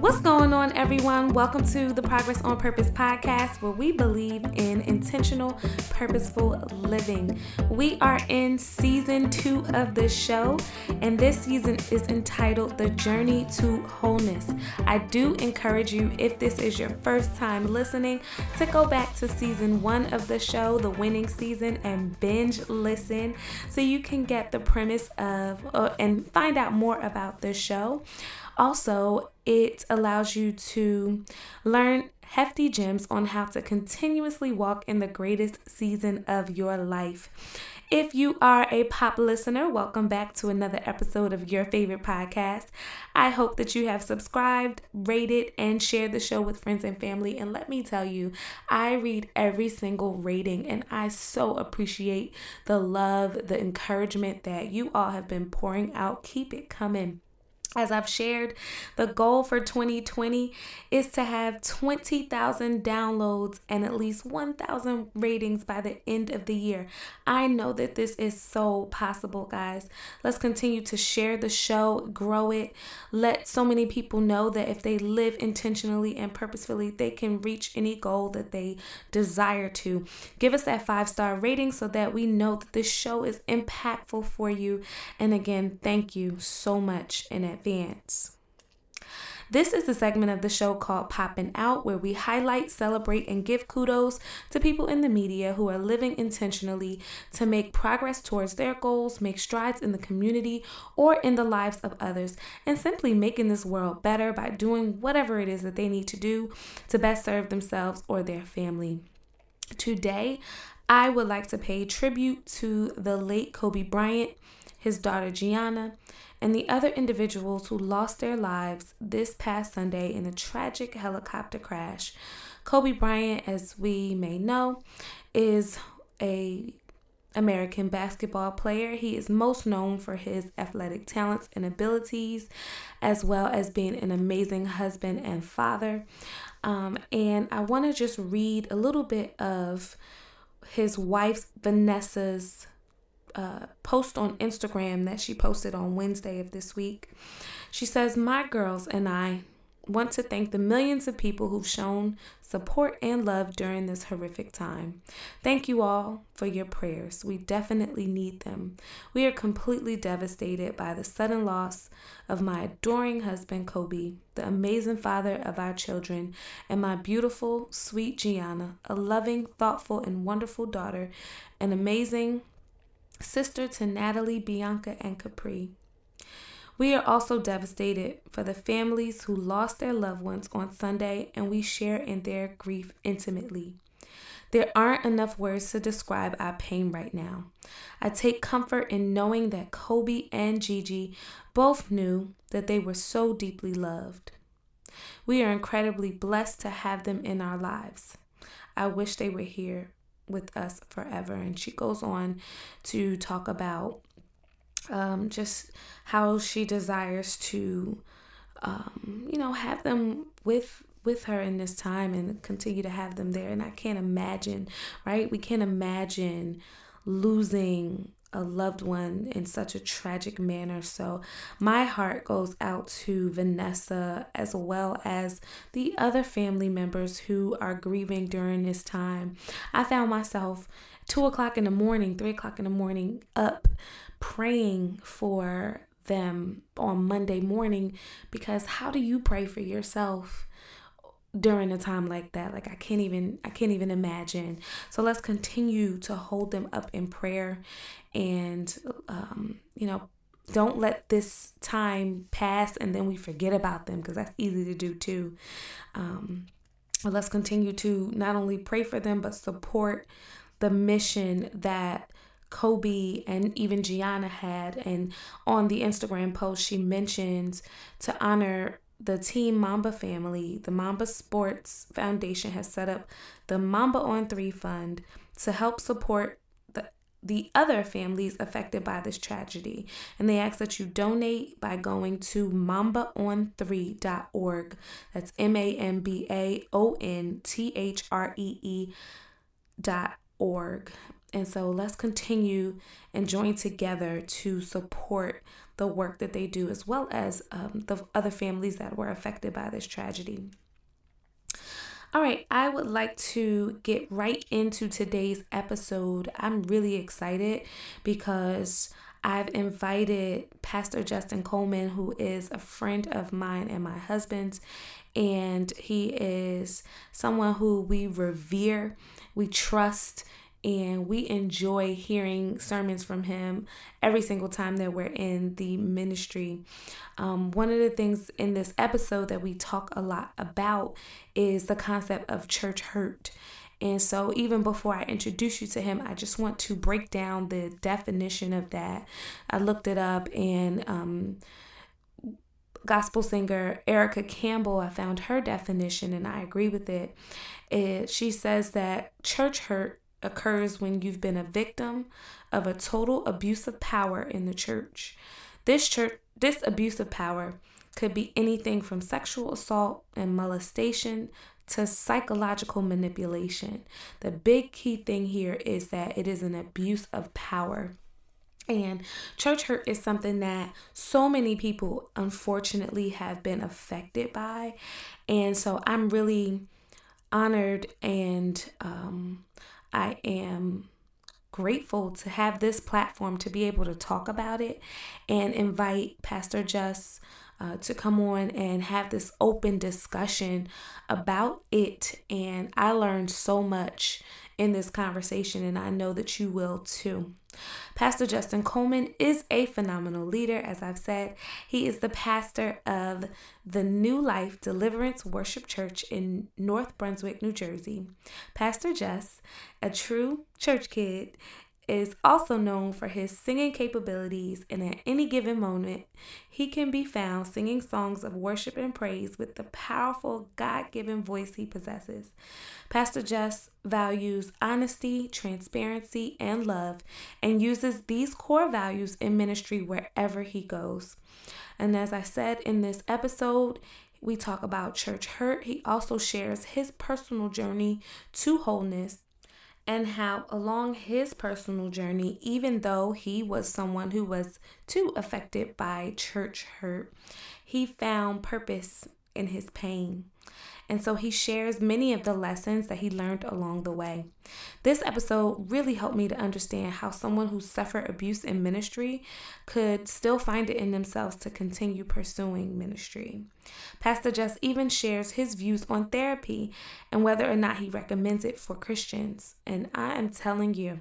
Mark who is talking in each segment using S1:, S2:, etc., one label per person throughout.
S1: What's going on, everyone? Welcome to the Progress on Purpose podcast, where we believe in intentional, purposeful living. We are in season two of the show, and this season is entitled The Journey to Wholeness. I do encourage you, if this is your first time listening, to go back to season one of the show, the winning season, and binge listen so you can get the premise of uh, and find out more about the show. Also, it allows you to learn hefty gems on how to continuously walk in the greatest season of your life. If you are a pop listener, welcome back to another episode of your favorite podcast. I hope that you have subscribed, rated, and shared the show with friends and family. And let me tell you, I read every single rating and I so appreciate the love, the encouragement that you all have been pouring out. Keep it coming. As I've shared, the goal for 2020 is to have 20,000 downloads and at least 1,000 ratings by the end of the year. I know that this is so possible, guys. Let's continue to share the show, grow it. Let so many people know that if they live intentionally and purposefully, they can reach any goal that they desire to. Give us that five star rating so that we know that this show is impactful for you. And again, thank you so much in advance advance. This is the segment of the show called Popping Out, where we highlight, celebrate, and give kudos to people in the media who are living intentionally to make progress towards their goals, make strides in the community or in the lives of others, and simply making this world better by doing whatever it is that they need to do to best serve themselves or their family. Today, I would like to pay tribute to the late Kobe Bryant, his daughter Gianna, and the other individuals who lost their lives this past Sunday in a tragic helicopter crash. Kobe Bryant, as we may know, is a American basketball player. He is most known for his athletic talents and abilities, as well as being an amazing husband and father. Um, and I want to just read a little bit of his wife Vanessa's uh, post on Instagram that she posted on Wednesday of this week. She says, My girls and I want to thank the millions of people who've shown support and love during this horrific time. Thank you all for your prayers. We definitely need them. We are completely devastated by the sudden loss of my adoring husband, Kobe, the amazing father of our children, and my beautiful, sweet Gianna, a loving, thoughtful, and wonderful daughter, an amazing, sister to Natalie, Bianca, and Capri. We are also devastated for the families who lost their loved ones on Sunday, and we share in their grief intimately. There aren't enough words to describe our pain right now. I take comfort in knowing that Kobe and Gigi both knew that they were so deeply loved. We are incredibly blessed to have them in our lives. I wish they were here with us forever. And she goes on to talk about um, just how she desires to, um, you know, have them with with her in this time and continue to have them there. And I can't imagine, right? We can't imagine losing a loved one in such a tragic manner. So, my heart goes out to Vanessa as well as the other family members who are grieving during this time. I found myself two o'clock in the morning, three o'clock in the morning, up praying for them on Monday morning because how do you pray for yourself? During a time like that like i can't even i can't even imagine so let's continue to hold them up in prayer and um, you know don't let this time pass and then we forget about them because that's easy to do too um, but let's continue to not only pray for them but support the mission that Kobe and even Gianna had. And on the Instagram post, she mentions to honor the Team Mamba family, the Mamba Sports Foundation has set up the Mamba on 3 Fund to help support the, the other families affected by this tragedy. And they ask that you donate by going to mambaon3.org. That's M A M B A O N T H R E E dot org. And so let's continue and join together to support the work that they do, as well as um, the other families that were affected by this tragedy. All right, I would like to get right into today's episode. I'm really excited because I've invited Pastor Justin Coleman, who is a friend of mine and my husband's, and he is someone who we revere, we trust, and we enjoy hearing sermons from him every single time that we're in the ministry. Um, one of the things in this episode that we talk a lot about is the concept of church hurt. And so, even before I introduce you to him, I just want to break down the definition of that. I looked it up and um, gospel singer Erica Campbell, I found her definition and I agree with it. it. She says that church hurt occurs when you've been a victim of a total abuse of power in the church. This church this abuse of power could be anything from sexual assault and molestation to psychological manipulation. The big key thing here is that it is an abuse of power. And church hurt is something that so many people unfortunately have been affected by. And so I'm really honored and um, I am grateful to have this platform to be able to talk about it and invite Pastor Just uh, to come on and have this open discussion about it. And I learned so much in this conversation, and I know that you will too. Pastor Justin Coleman is a phenomenal leader, as I've said. He is the pastor of the New Life Deliverance Worship Church in North Brunswick, New Jersey. Pastor Jess, a true church kid, is also known for his singing capabilities, and at any given moment, he can be found singing songs of worship and praise with the powerful God given voice he possesses. Pastor Jess values honesty, transparency, and love, and uses these core values in ministry wherever he goes. And as I said in this episode, we talk about church hurt. He also shares his personal journey to wholeness and how along his personal journey, even though he was someone who was too affected by church hurt, he found purpose in his pain. And so he shares many of the lessons that he learned along the way. This episode really helped me to understand how someone who suffered abuse in ministry could still find it in themselves to continue pursuing ministry. Pastor Just even shares his views on therapy and whether or not he recommends it for Christians. And I am telling you,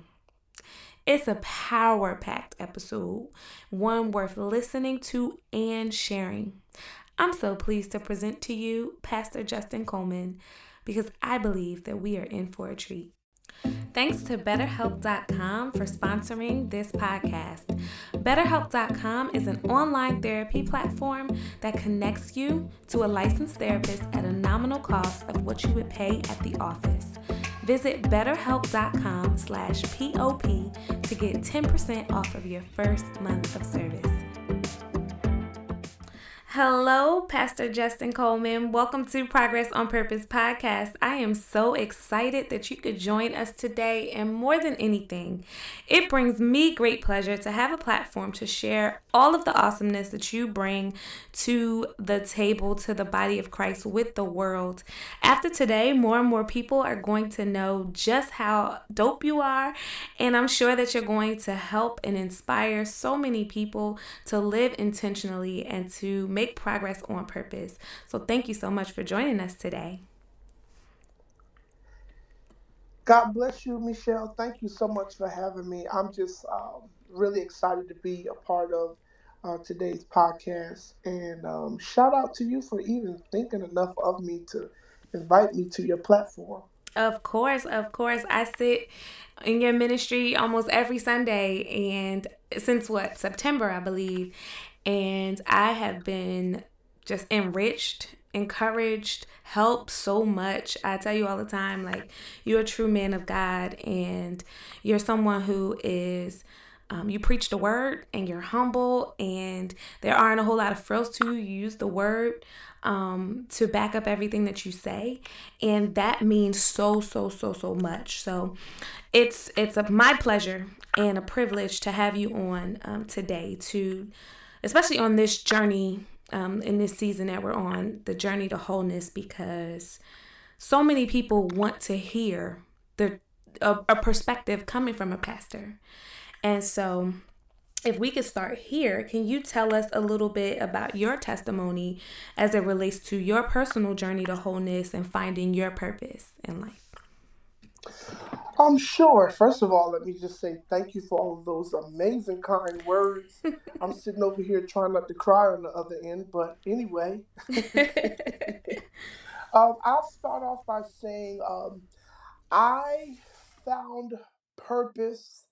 S1: it's a power packed episode, one worth listening to and sharing. I'm so pleased to present to you Pastor Justin Coleman because I believe that we are in for a treat. Thanks to BetterHelp.com for sponsoring this podcast. BetterHelp.com is an online therapy platform that connects you to a licensed therapist at a nominal cost of what you would pay at the office. Visit betterhelp.com slash POP to get 10% off of your first month of service. Hello, Pastor Justin Coleman. Welcome to Progress on Purpose podcast. I am so excited that you could join us today. And more than anything, it brings me great pleasure to have a platform to share all of the awesomeness that you bring to the table, to the body of Christ with the world. After today, more and more people are going to know just how dope you are. And I'm sure that you're going to help and inspire so many people to live intentionally and to make make progress on purpose. So thank you so much for joining us today.
S2: God bless you, Michelle. Thank you so much for having me. I'm just um, really excited to be a part of uh, today's podcast. And um, shout out to you for even thinking enough of me to invite me to your platform.
S1: Of course, of course. I sit in your ministry almost every Sunday and since what, September, I believe. And I have been just enriched, encouraged, helped so much. I tell you all the time, like, you're a true man of God and you're someone who is um, you preach the word and you're humble and there aren't a whole lot of frills to you. You use the word um, to back up everything that you say, and that means so so so so much. So it's it's a, my pleasure and a privilege to have you on um, today to, especially on this journey um, in this season that we're on, the journey to wholeness, because so many people want to hear the a, a perspective coming from a pastor. And so if we could start here, can you tell us a little bit about your testimony as it relates to your personal journey to wholeness and finding your purpose in life?
S2: I'm sure. First of all, let me just say thank you for all of those amazing, kind words. I'm sitting over here trying not to cry on the other end, but anyway. um, I'll start off by saying um, I found purpose,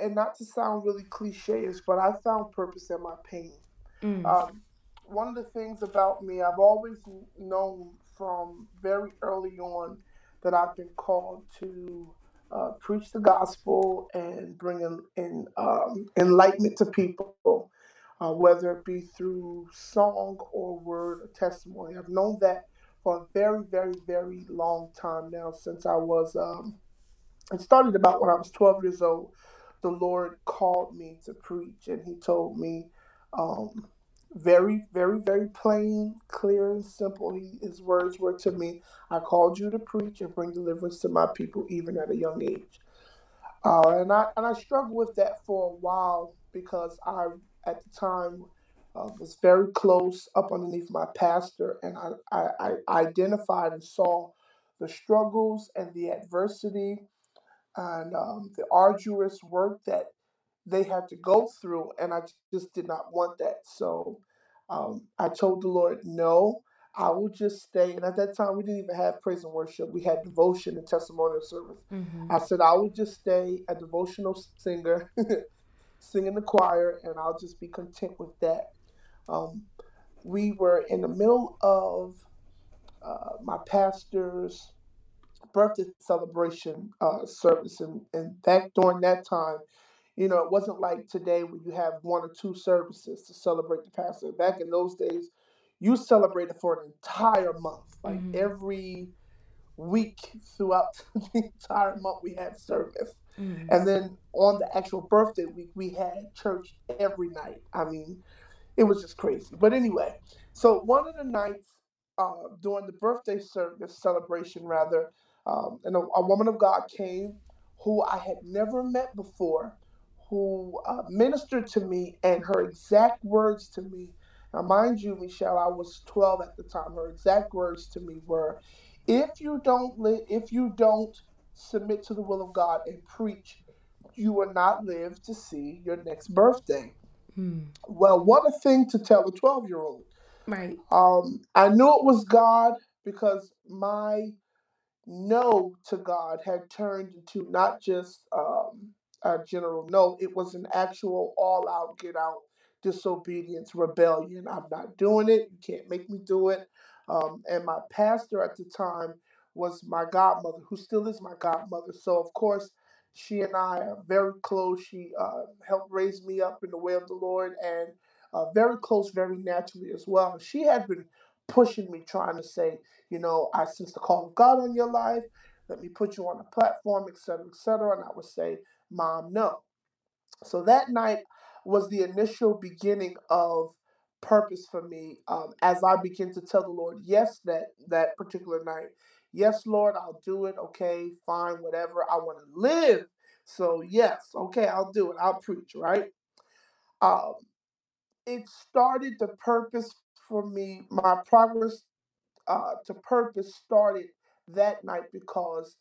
S2: and not to sound really cliche but I found purpose in my pain. Mm. Um, one of the things about me, I've always known from very early on that I've been called to uh, preach the gospel and bring in, in um, enlightenment to people, uh, whether it be through song or word or testimony. I've known that for a very, very, very long time now since I was um, it started about when I was 12 years old. The Lord called me to preach, and He told me, um, very, very, very plain, clear, and simple. He, his words were to me, I called you to preach and bring deliverance to my people, even at a young age. Uh, and I and I struggled with that for a while because I, at the time, uh, was very close up underneath my pastor, and I, I, I identified and saw the struggles and the adversity and um, the arduous work that they had to go through, and I just did not want that. So um, I told the Lord, no, I will just stay. And at that time, we didn't even have praise and worship. We had devotion and testimonial service. Mm-hmm. I said, I will just stay a devotional singer, sing in the choir, and I'll just be content with that. Um, we were in the middle of uh, my pastor's birthday celebration uh, service, and, and back during that time, you know, it wasn't like today where you have one or two services to celebrate the pastor. Back in those days, you celebrated for an entire month, like mm-hmm. every week throughout the entire month we had service. Mm-hmm. And then on the actual birthday week, we had church every night. I mean, it was just crazy. But anyway, so one of the nights uh, during the birthday service celebration, rather, um, and a, a, woman of God came who I had never met before, who uh, ministered to me, and her exact words to me. Now, mind you, Michelle, I was 12 at the time. Her exact words to me were, "If you don't li- if you don't submit to the will of God and preach, you will not live to see your next birthday." Hmm. Well, what a thing to tell a 12 year old.
S1: Right.
S2: Um, I knew it was God because my no to God had turned into not just um, a general no, it was an actual all out, get out disobedience, rebellion. I'm not doing it. You can't make me do it. Um, and my pastor at the time was my godmother, who still is my godmother. So, of course, she and I are very close. She uh, helped raise me up in the way of the Lord and uh, very close, very naturally as well. She had been pushing me, trying to say, you know, I sense the call of God on your life. Let me put you on a platform, etc., etc. And I would say, Mom, no. So that night was the initial beginning of purpose for me um, as I begin to tell the Lord, yes, that that particular night, yes, Lord, I'll do it. Okay, fine, whatever. I want to live. So yes, okay, I'll do it. I'll preach, right? Um, it started the purpose for me. My progress uh, to purpose started that night because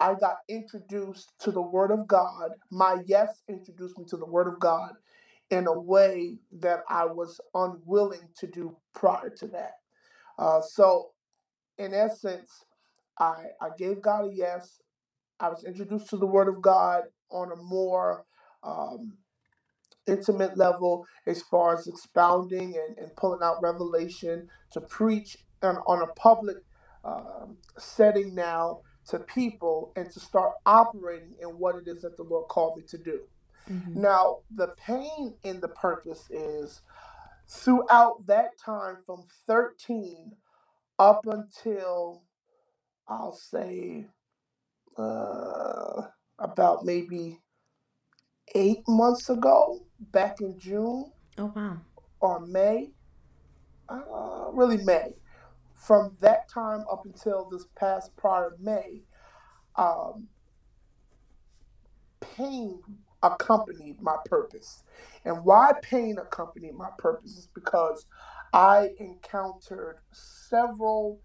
S2: I got introduced to the Word of God. My yes introduced me to the Word of God in a way that I was unwilling to do prior to that. Uh, so, in essence, I, I gave God a yes. I was introduced to the Word of God on a more um, intimate level as far as expounding and, and pulling out revelation to preach on, on a public um, setting now to people and to start operating in what it is that the Lord called me to do. Mm-hmm. Now, the pain in the purpose is throughout that time from 13 up until I'll say uh, about maybe eight months ago, back in June.
S1: Oh, wow.
S2: Or May. Uh, really, May. From that time up until this past prior May, um, pain accompanied my purpose. And why pain accompanied my purpose is because I encountered several,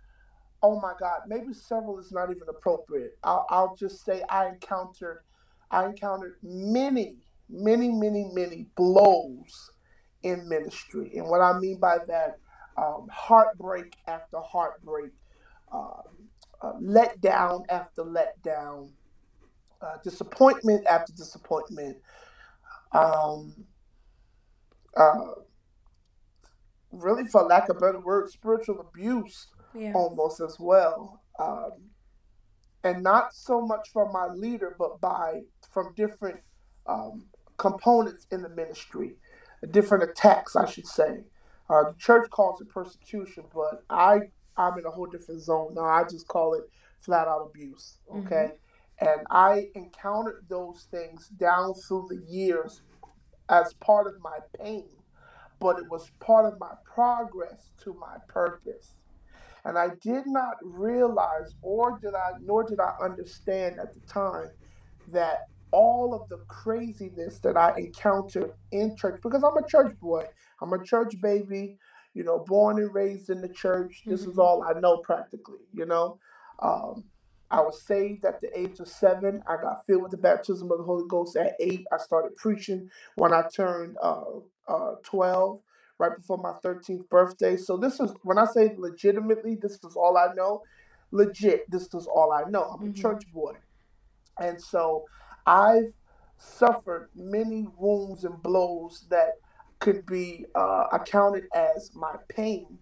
S2: oh my God, maybe several is not even appropriate. I'll, I'll just say I encountered, I encountered many, many, many, many blows in ministry. And what I mean by that, um, heartbreak after heartbreak, um, uh, let down after let down, uh, disappointment after disappointment, um, uh, really, for lack of better word, spiritual abuse yeah. almost as well. Um, and not so much from my leader, but by from different um, components in the ministry, different attacks, I should say. Uh, the church calls it persecution, but I I'm in a whole different zone now. I just call it flat out abuse. Okay, mm-hmm. and I encountered those things down through the years as part of my pain, but it was part of my progress to my purpose. And I did not realize, or did I, nor did I understand at the time, that all of the craziness that I encountered in church, because I'm a church boy, I'm a church baby, you know, born and raised in the church. This mm-hmm. is all I know practically, you know. Um, I was saved at the age of seven. I got filled with the baptism of the Holy Ghost at eight. I started preaching when I turned uh, uh, 12, right before my 13th birthday. So, this is when I say legitimately, this is all I know. Legit, this is all I know. I'm a mm-hmm. church boy. And so, I've suffered many wounds and blows that could be uh, accounted as my pain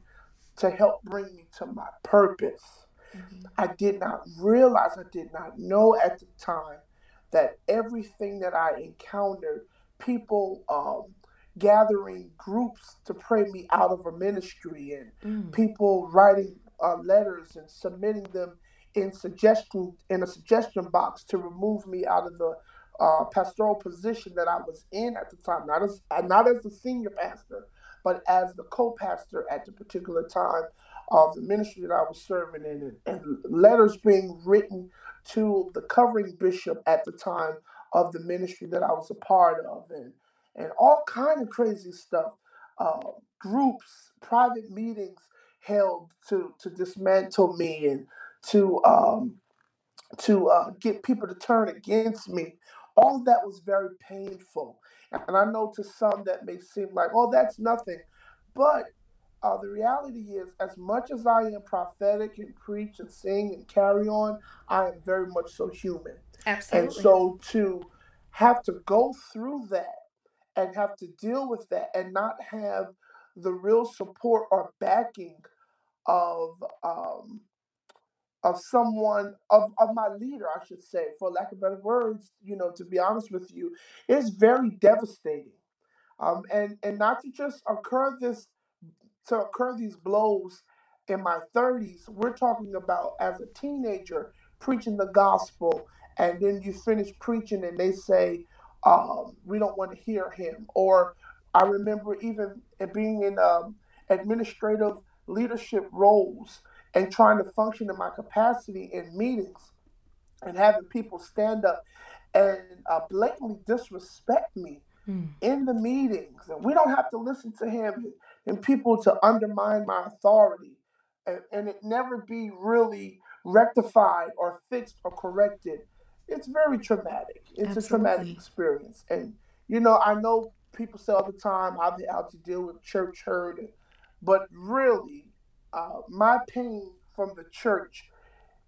S2: to help bring me to my purpose. Mm-hmm. I did not realize, I did not know at the time that everything that I encountered, people um, gathering groups to pray me out of a ministry, and mm. people writing uh, letters and submitting them in suggestion in a suggestion box to remove me out of the uh, pastoral position that I was in at the time, not as not as the senior pastor, but as the co-pastor at the particular time of the ministry that I was serving in, and, and letters being written to the covering bishop at the time of the ministry that I was a part of, and and all kind of crazy stuff. Uh, groups, private meetings held to to dismantle me and to um, to uh, get people to turn against me. All of that was very painful, and I know to some that may seem like, oh, that's nothing, but uh, the reality is, as much as I am prophetic and preach and sing and carry on, I am very much so human.
S1: Absolutely.
S2: And so to have to go through that and have to deal with that and not have the real support or backing of um, of someone of, of my leader, I should say, for lack of better words, you know, to be honest with you, is very devastating. Um, and and not to just occur this to occur these blows in my 30s, we're talking about as a teenager preaching the gospel, and then you finish preaching and they say, um, we don't want to hear him. Or I remember even being in um, administrative leadership roles and trying to function in my capacity in meetings and having people stand up and uh, blatantly disrespect me mm. in the meetings. And we don't have to listen to him and people to undermine my authority and, and it never be really rectified or fixed or corrected, it's very traumatic. It's Absolutely. a traumatic experience. And, you know, I know people say all the time, I've had to deal with church hurt, but really, uh, my pain from the church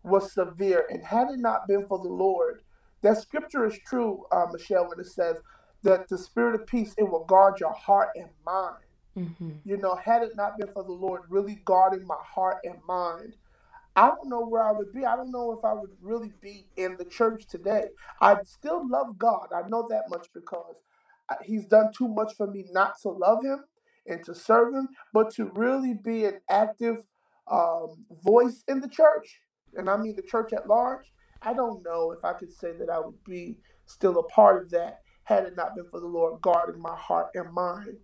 S2: was severe. And had it not been for the Lord, that scripture is true, uh, Michelle, when it says that the spirit of peace, it will guard your heart and mind. Mm-hmm. You know, had it not been for the Lord really guarding my heart and mind, I don't know where I would be. I don't know if I would really be in the church today. I still love God. I know that much because He's done too much for me not to love Him and to serve Him, but to really be an active um, voice in the church, and I mean the church at large. I don't know if I could say that I would be still a part of that had it not been for the Lord guarding my heart and mind.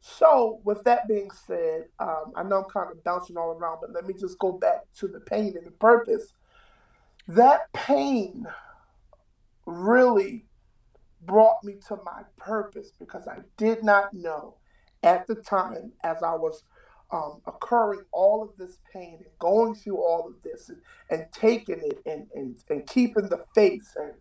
S2: So, with that being said, um, I know I'm kind of bouncing all around, but let me just go back to the pain and the purpose. That pain really brought me to my purpose because I did not know at the time as I was um, occurring all of this pain and going through all of this and, and taking it and, and, and keeping the faith and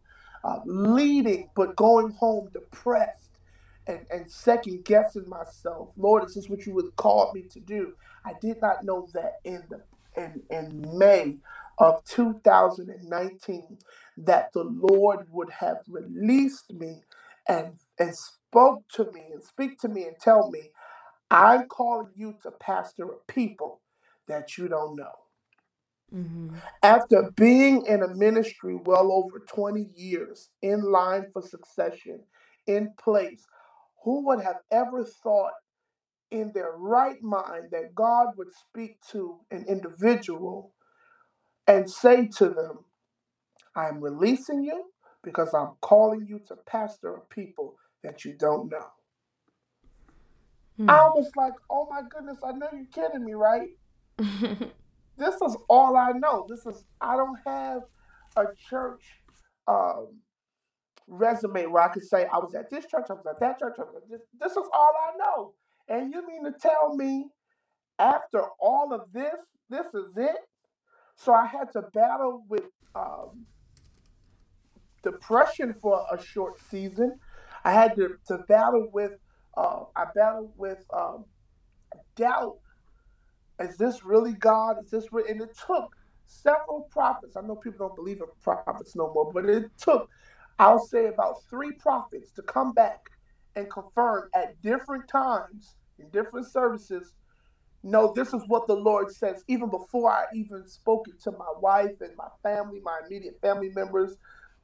S2: uh, leading but going home depressed and, and second guessing myself. Lord, is this what you would call me to do? I did not know that in the in, in May of 2019 that the Lord would have released me and and spoke to me and speak to me and tell me, I'm calling you to pastor a people that you don't know. Mm-hmm. After being in a ministry well over 20 years, in line for succession, in place, who would have ever thought in their right mind that God would speak to an individual and say to them, I am releasing you because I'm calling you to pastor a people that you don't know. Hmm. I was like, oh my goodness, I know you're kidding me, right? this is all I know. This is, I don't have a church um, resume where I could say I was at this church, I was at that church, I was at this. This is all I know. And you mean to tell me after all of this, this is it? So I had to battle with um, depression for a short season. I had to, to battle with, uh, I battled with um, doubt. Is this really God? Is this real? And it took several prophets. I know people don't believe in prophets no more, but it took I'll say about three prophets to come back and confirm at different times in different services. No, this is what the Lord says, even before I even spoke it to my wife and my family, my immediate family members,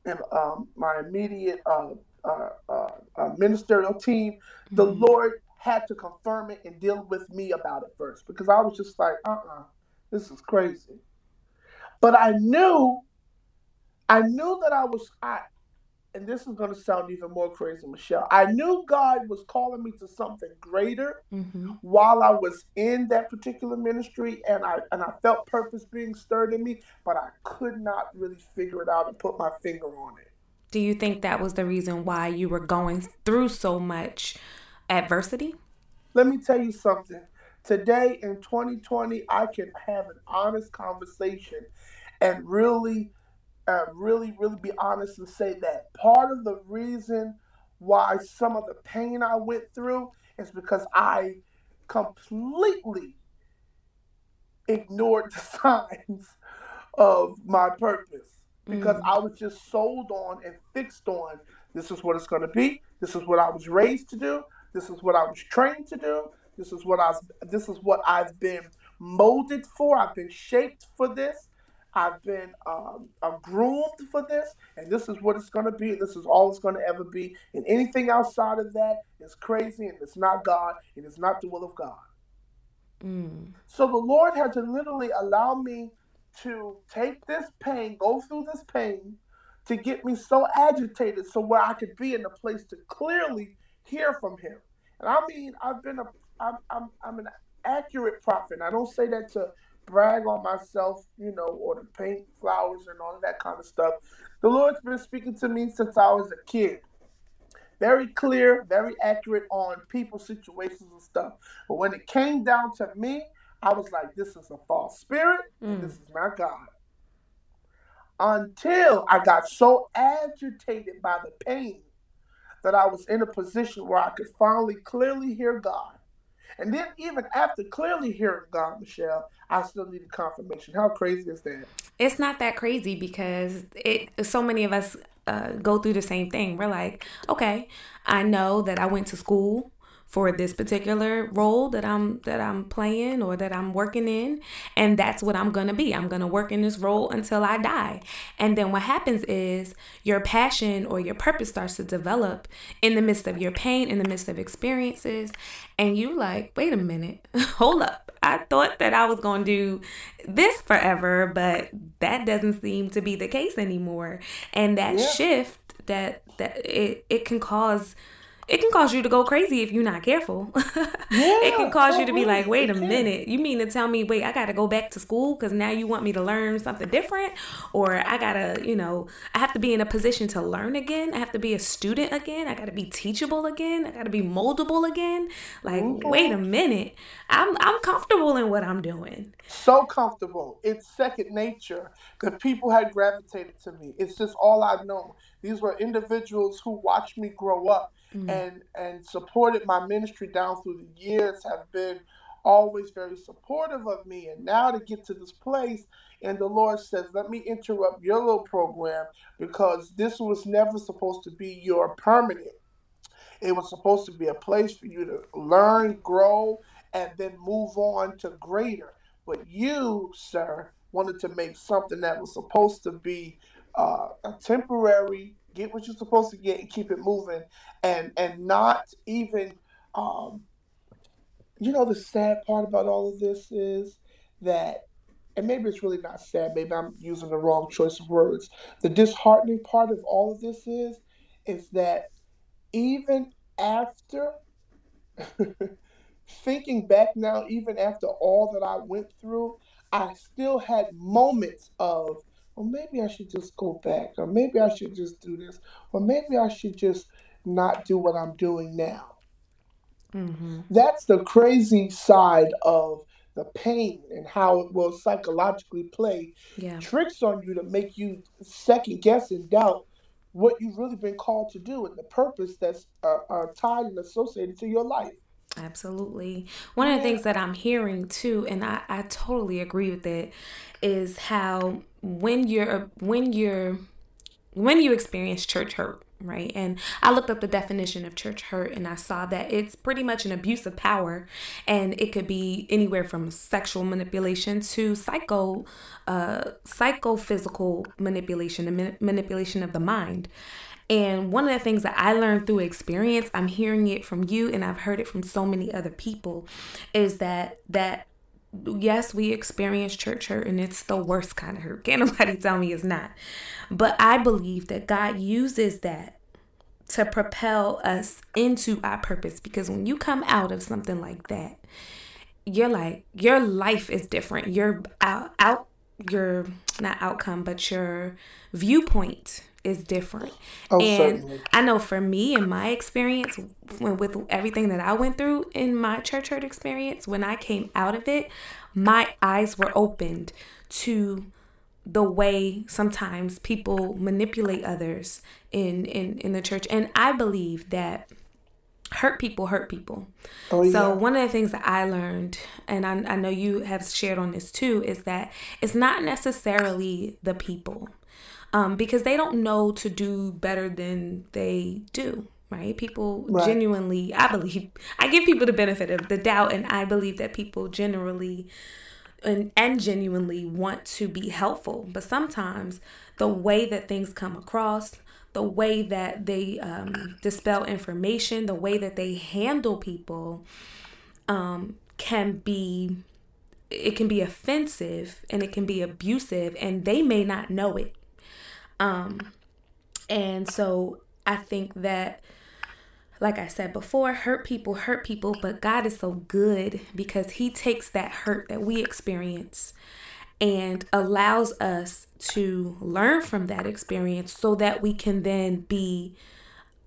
S2: and um, my immediate uh, uh, uh, uh ministerial team. The mm-hmm. Lord had to confirm it and deal with me about it first because I was just like, uh uh-uh, uh this is crazy. But I knew, I knew that I was, I, and this is going to sound even more crazy, Michelle. I knew God was calling me to something greater mm-hmm. while I was in that particular ministry, and I and I felt purpose being stirred in me, but I could not really figure it out and put my finger on it.
S1: Do you think that was the reason why you were going through so much adversity?
S2: Let me tell you something. Today in 2020, I can have an honest conversation and really uh, really, really be honest and say that part of the reason why some of the pain I went through is because I completely ignored the signs of my purpose because mm. I was just sold on and fixed on this is what it's going to be. This is what I was raised to do. This is what I was trained to do. This is what I this is what I've been molded for. I've been shaped for this. I've been um, groomed for this, and this is what it's going to be. This is all it's going to ever be. And anything outside of that is crazy, and it's not God, and it's not the will of God. Mm. So the Lord had to literally allow me to take this pain, go through this pain, to get me so agitated, so where I could be in a place to clearly hear from Him. And I mean, I've been a, I'm, I'm, I'm an accurate prophet. And I don't say that to brag on myself, you know, or to paint flowers and all that kind of stuff. The Lord's been speaking to me since I was a kid. Very clear, very accurate on people, situations, and stuff. But when it came down to me, I was like, this is a false spirit. Mm. This is not God. Until I got so agitated by the pain that I was in a position where I could finally clearly hear God. And then even after clearly hearing God, Michelle, I still needed confirmation. How crazy is that?
S1: It's not that crazy because it so many of us uh, go through the same thing. We're like, okay, I know that I went to school for this particular role that I'm that I'm playing or that I'm working in and that's what I'm going to be. I'm going to work in this role until I die. And then what happens is your passion or your purpose starts to develop in the midst of your pain, in the midst of experiences, and you like, "Wait a minute. Hold up. I thought that I was going to do this forever, but that doesn't seem to be the case anymore." And that yeah. shift that that it it can cause it can cause you to go crazy if you're not careful. Yeah, it can cause you to be like, wait a minute, you mean to tell me, wait, I got to go back to school because now you want me to learn something different? Or I got to, you know, I have to be in a position to learn again. I have to be a student again. I got to be teachable again. I got to be moldable again. Like, okay. wait a minute, I'm, I'm comfortable in what I'm doing.
S2: So comfortable. It's second nature. The people had gravitated to me. It's just all I've known. These were individuals who watched me grow up mm. and and supported my ministry down through the years have been always very supportive of me. And now to get to this place and the lord says let me interrupt your little program because this was never supposed to be your permanent. It was supposed to be a place for you to learn grow and then move on to greater. But you sir wanted to make something that was supposed to be uh, a temporary get what you're supposed to get and keep it moving. And and not even um you know the sad part about all of this is that and maybe it's really not sad maybe i'm using the wrong choice of words. The disheartening part of all of this is is that even after thinking back now even after all that i went through i still had moments of well, maybe I should just go back, or maybe I should just do this, or maybe I should just not do what I'm doing now. Mm-hmm. That's the crazy side of the pain and how it will psychologically play yeah. tricks on you to make you second guess and doubt what you've really been called to do and the purpose that's uh, uh, tied and associated to your life.
S1: Absolutely. One of the things that I'm hearing too, and I, I totally agree with it, is how when you're when you're when you experience church hurt, right? And I looked up the definition of church hurt and I saw that it's pretty much an abuse of power and it could be anywhere from sexual manipulation to psycho uh psychophysical manipulation and manipulation of the mind. And one of the things that I learned through experience, I'm hearing it from you and I've heard it from so many other people, is that that yes, we experience church hurt and it's the worst kind of hurt. Can't nobody tell me it's not. But I believe that God uses that to propel us into our purpose because when you come out of something like that, you're like your life is different. Your out, out your not outcome, but your viewpoint is different. Oh, and certainly. I know for me, in my experience, with everything that I went through in my church hurt experience, when I came out of it, my eyes were opened to the way sometimes people manipulate others in in in the church and i believe that hurt people hurt people oh, yeah. so one of the things that i learned and I, I know you have shared on this too is that it's not necessarily the people um, because they don't know to do better than they do right? People right. genuinely i believe i give people the benefit of the doubt and i believe that people generally and, and genuinely want to be helpful. But sometimes the way that things come across the way that they um, dispel information the way that they handle people um, can be it can be offensive and it can be abusive and they may not know it um, and so I think that, like I said before, hurt people hurt people, but God is so good because He takes that hurt that we experience and allows us to learn from that experience so that we can then be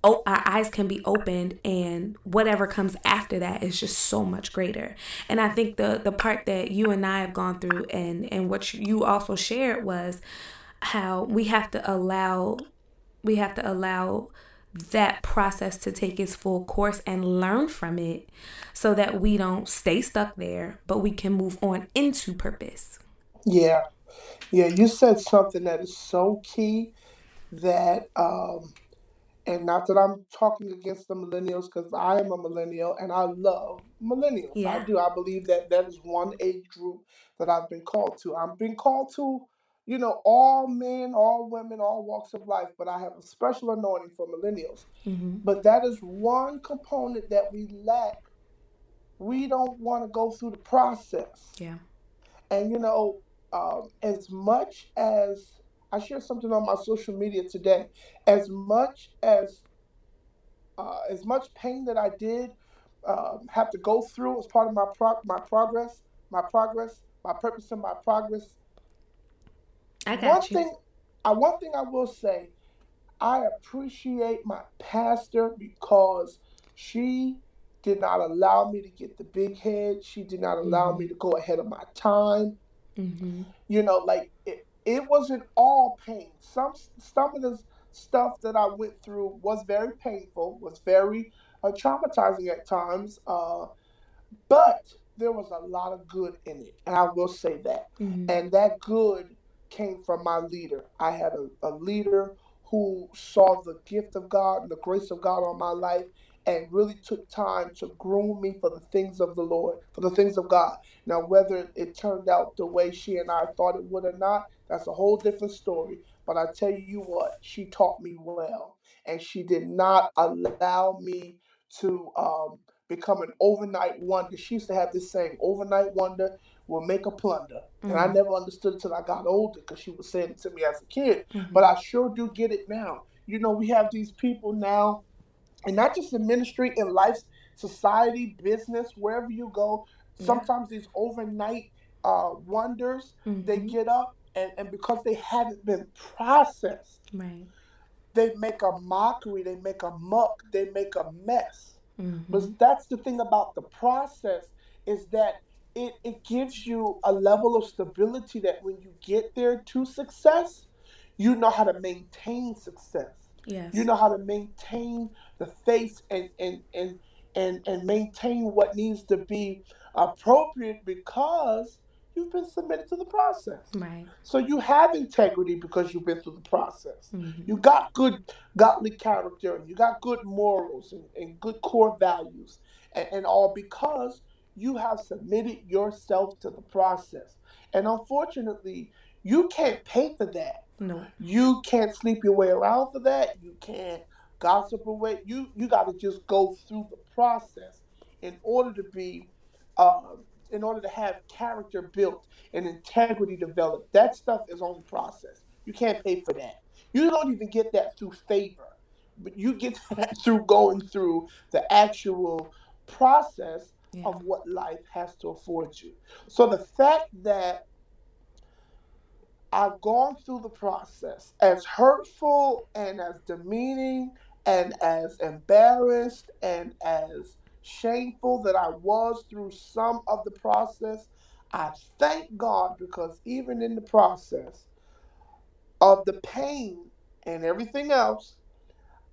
S1: oh, our eyes can be opened and whatever comes after that is just so much greater. And i think the the part that you and i have gone through and and what you also shared was how we have to allow we have to allow that process to take its full course and learn from it so that we don't stay stuck there but we can move on into purpose
S2: yeah yeah you said something that is so key that um and not that I'm talking against the millennials because I am a millennial and I love millennials. Yeah. I do. I believe that that is one age group that I've been called to. i've been called to, you know, all men, all women, all walks of life, but I have a special anointing for millennials. Mm-hmm. But that is one component that we lack. We don't want to go through the process.
S1: Yeah.
S2: And, you know, um, as much as I shared something on my social media today. As much as uh, as much pain that I did um, have to go through as part of my pro- my progress, my progress, my purpose and my progress.
S1: I got
S2: one you. thing, uh, one thing I will say, I appreciate my pastor because she did not allow me to get the big head. She did not allow mm-hmm. me to go ahead of my time. Mm-hmm. You know, like it, it wasn't all pain. Some some of the stuff that I went through was very painful, was very uh, traumatizing at times. Uh, but there was a lot of good in it, and I will say that. Mm-hmm. And that good came from my leader. I had a, a leader who saw the gift of God and the grace of God on my life and really took time to groom me for the things of the Lord, for the things of God. Now, whether it turned out the way she and I thought it would or not, that's a whole different story. But I tell you what, she taught me well. And she did not allow me to um, become an overnight wonder. She used to have this saying, overnight wonder will make a plunder. Mm-hmm. And I mm-hmm. never understood until I got older because she was saying it to me as a kid. Mm-hmm. But I sure do get it now. You know, we have these people now and not just in ministry, in life, society, business, wherever you go. Yeah. Sometimes these overnight uh, wonders, mm-hmm. they get up and, and because they haven't been processed,
S1: right.
S2: they make a mockery, they make a muck, they make a mess. Mm-hmm. But that's the thing about the process is that it, it gives you a level of stability that when you get there to success, you know how to maintain success.
S1: Yes.
S2: You know how to maintain the faith and and and and, and maintain what needs to be appropriate because you've been submitted to the process.
S1: Right.
S2: So you have integrity because you've been through the process. Mm-hmm. You got good godly character and you got good morals and, and good core values and, and all because you have submitted yourself to the process. And unfortunately, you can't pay for that.
S1: No.
S2: You can't sleep your way around for that. You can't gossip away. You you got to just go through the process in order to be, um, in order to have character built and integrity developed. That stuff is on the process. You can't pay for that. You don't even get that through favor, but you get that through going through the actual process yeah. of what life has to afford you. So the fact that I've gone through the process, as hurtful and as demeaning and as embarrassed and as shameful that I was through some of the process. I thank God because even in the process of the pain and everything else,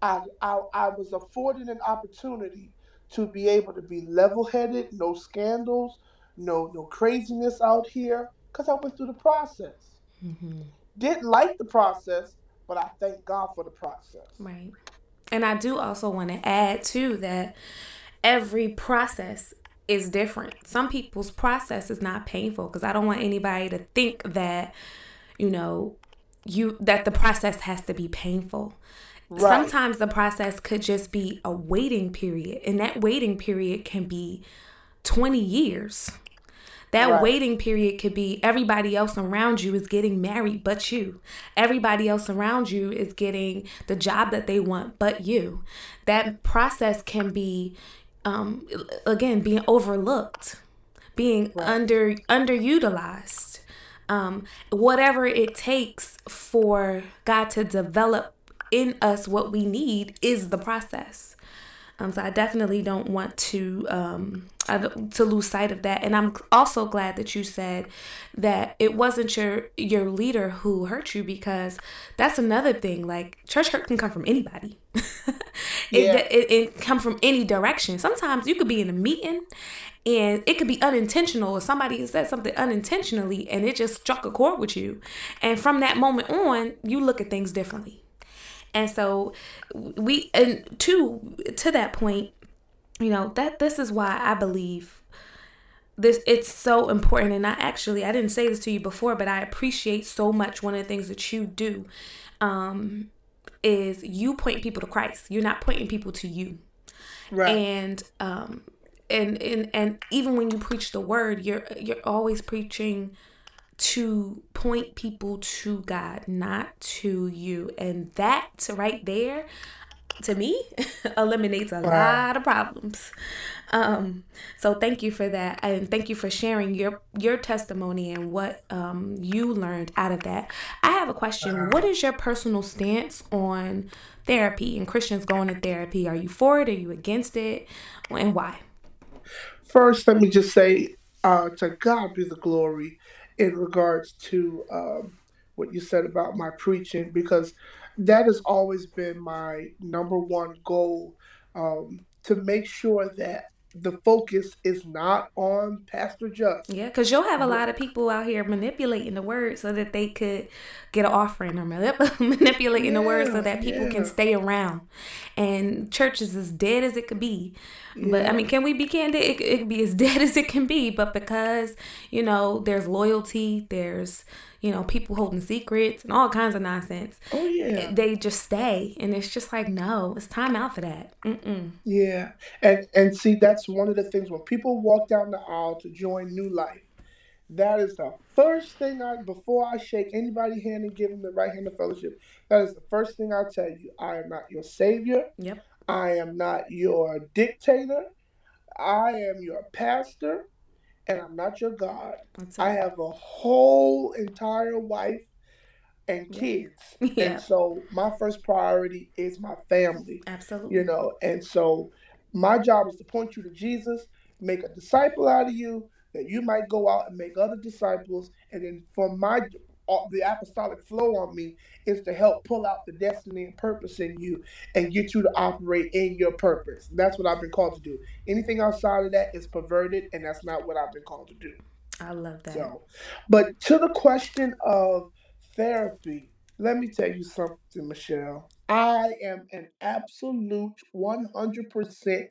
S2: I, I, I was afforded an opportunity to be able to be level headed, no scandals, no no craziness out here, because I went through the process. Mm-hmm. Didn't like the process, but I thank God for the process.
S1: Right. And I do also want to add too that every process is different. Some people's process is not painful because I don't want anybody to think that, you know, you that the process has to be painful. Right. Sometimes the process could just be a waiting period, and that waiting period can be 20 years. That right. waiting period could be everybody else around you is getting married but you. Everybody else around you is getting the job that they want but you. That process can be um again being overlooked, being right. under underutilized. Um whatever it takes for God to develop in us what we need is the process. Um, so I definitely don't want to um, to lose sight of that. And I'm also glad that you said that it wasn't your your leader who hurt you because that's another thing. Like church hurt can come from anybody. it, yeah. it, it, it come from any direction. Sometimes you could be in a meeting and it could be unintentional or somebody said something unintentionally and it just struck a chord with you and from that moment on you look at things differently And so we and to to that point, you know, that this is why I believe this it's so important and I actually I didn't say this to you before, but I appreciate so much one of the things that you do um is you point people to Christ. You're not pointing people to you. Right. And um and and and even when you preach the word, you're you're always preaching to point people to God, not to you. And that right there, to me, eliminates a wow. lot of problems. Um, so thank you for that, and thank you for sharing your your testimony and what um, you learned out of that. I have a question. Uh-huh. What is your personal stance on therapy and Christians going to therapy? Are you for it? Are you against it? And why?
S2: First, let me just say, uh, to God be the glory in regards to um, what you said about my preaching, because that has always been my number one goal um, to make sure that the focus is not on Pastor Just.
S1: Yeah, because you'll have a lot of people out here manipulating the word so that they could get an offering or manipulating yeah, the word so that people yeah. can stay around. And church is as dead as it could be. Yeah. But I mean, can we be candid? It, it could be as dead as it can be. But because, you know, there's loyalty, there's you know, people holding secrets and all kinds of nonsense.
S2: Oh yeah,
S1: they just stay, and it's just like, no, it's time out for that. Mm-mm.
S2: Yeah, and and see, that's one of the things when people walk down the aisle to join New Life. That is the first thing I before I shake anybody's hand and give them the right hand of fellowship. That is the first thing I tell you. I am not your savior.
S1: Yep.
S2: I am not your dictator. I am your pastor and I'm not your God. I have a whole entire wife and kids. Yeah. And so my first priority is my family.
S1: Absolutely.
S2: You know, and so my job is to point you to Jesus, make a disciple out of you, that you might go out and make other disciples. And then for my the apostolic flow on me is to help pull out the destiny and purpose in you and get you to operate in your purpose. That's what I've been called to do. Anything outside of that is perverted, and that's not what I've been called to do.
S1: I love that. So,
S2: but to the question of therapy, let me tell you something, Michelle. I am an absolute 100%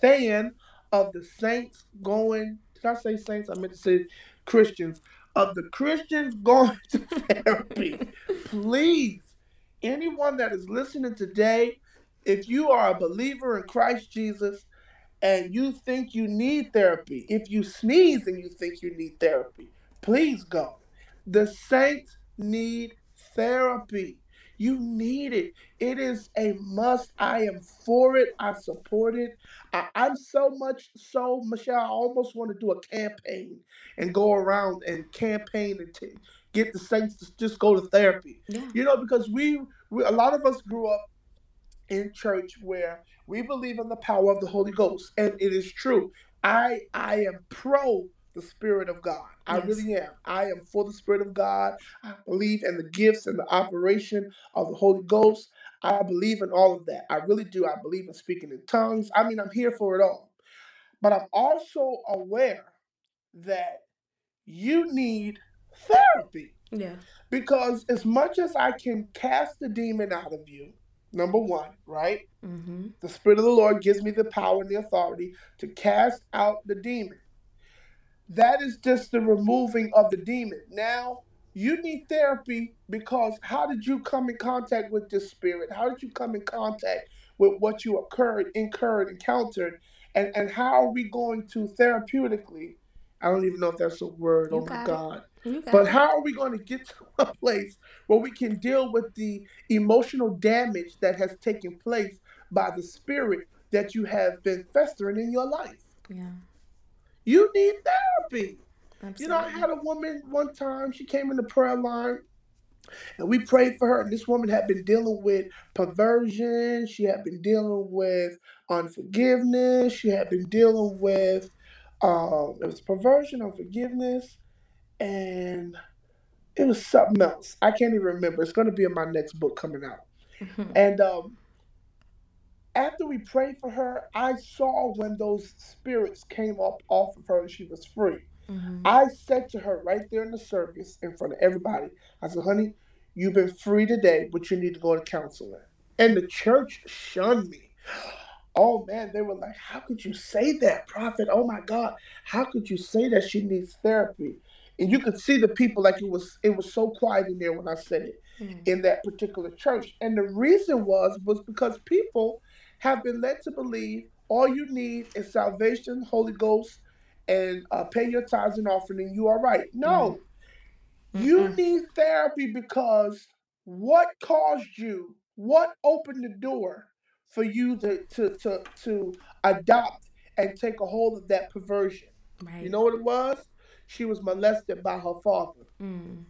S2: fan of the saints going. Did I say saints? I meant to say Christians of the Christians going to therapy. Please, anyone that is listening today, if you are a believer in Christ Jesus and you think you need therapy, if you sneeze and you think you need therapy, please go. The saints need therapy. You need it. It is a must. I am for it. I support it. I, am so much so, Michelle, I almost want to do a campaign and go around and campaign and t- get the saints to just go to therapy. Yeah. You know, because we, we, a lot of us grew up in church where we believe in the power of the Holy Ghost, and it is true. I I am pro the Spirit of God. I yes. really am. I am for the Spirit of God. I believe in the gifts and the operation of the Holy Ghost. I believe in all of that. I really do. I believe in speaking in tongues. I mean, I'm here for it all. But I'm also aware that you need therapy.
S1: Yeah.
S2: Because as much as I can cast the demon out of you, number one, right? Mm-hmm. The Spirit of the Lord gives me the power and the authority to cast out the demon. That is just the removing of the demon. Now, you need therapy because how did you come in contact with this spirit? How did you come in contact with what you occurred, incurred, encountered? And, and how are we going to therapeutically? I don't even know if that's a word. You oh my God. But how are we going to get to a place where we can deal with the emotional damage that has taken place by the spirit that you have been festering in your life?
S1: Yeah.
S2: You need therapy. Absolutely. You know, I had a woman one time, she came in the prayer line and we prayed for her. And this woman had been dealing with perversion, she had been dealing with unforgiveness, she had been dealing with um, it was perversion, unforgiveness, and it was something else. I can't even remember. It's going to be in my next book coming out. Mm-hmm. And um, after we prayed for her, I saw when those spirits came up off of her and she was free. Mm-hmm. I said to her right there in the service in front of everybody, I said, honey, you've been free today, but you need to go to counseling. And the church shunned me. Oh man, they were like, How could you say that, prophet? Oh my God, how could you say that she needs therapy? And you could see the people like it was it was so quiet in there when I said it mm. in that particular church. And the reason was was because people have been led to believe all you need is salvation, Holy Ghost, and uh, pay your tithes and offering, and you are right. No, mm. you need therapy because what caused you, what opened the door for you to to to, to adopt and take a hold of that perversion. Right. You know what it was? She was molested by her father. Mm.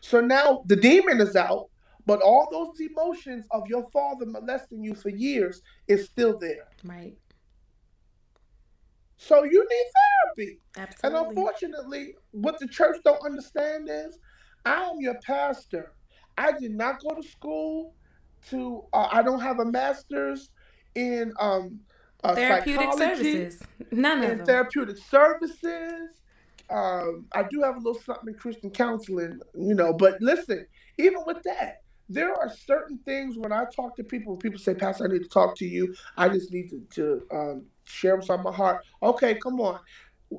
S2: So now the demon is out, but all those emotions of your father molesting you for years is still there.
S1: Right.
S2: So you need therapy. Absolutely. And unfortunately, what the church don't understand is I am your pastor. I did not go to school to uh, I don't have a master's in um uh, therapeutic services. None of them. Therapeutic services. Um, I do have a little something in Christian counseling, you know. But listen, even with that, there are certain things when I talk to people, people say, Pastor, I need to talk to you. I just need to, to um, share what's on my heart. Okay, come on.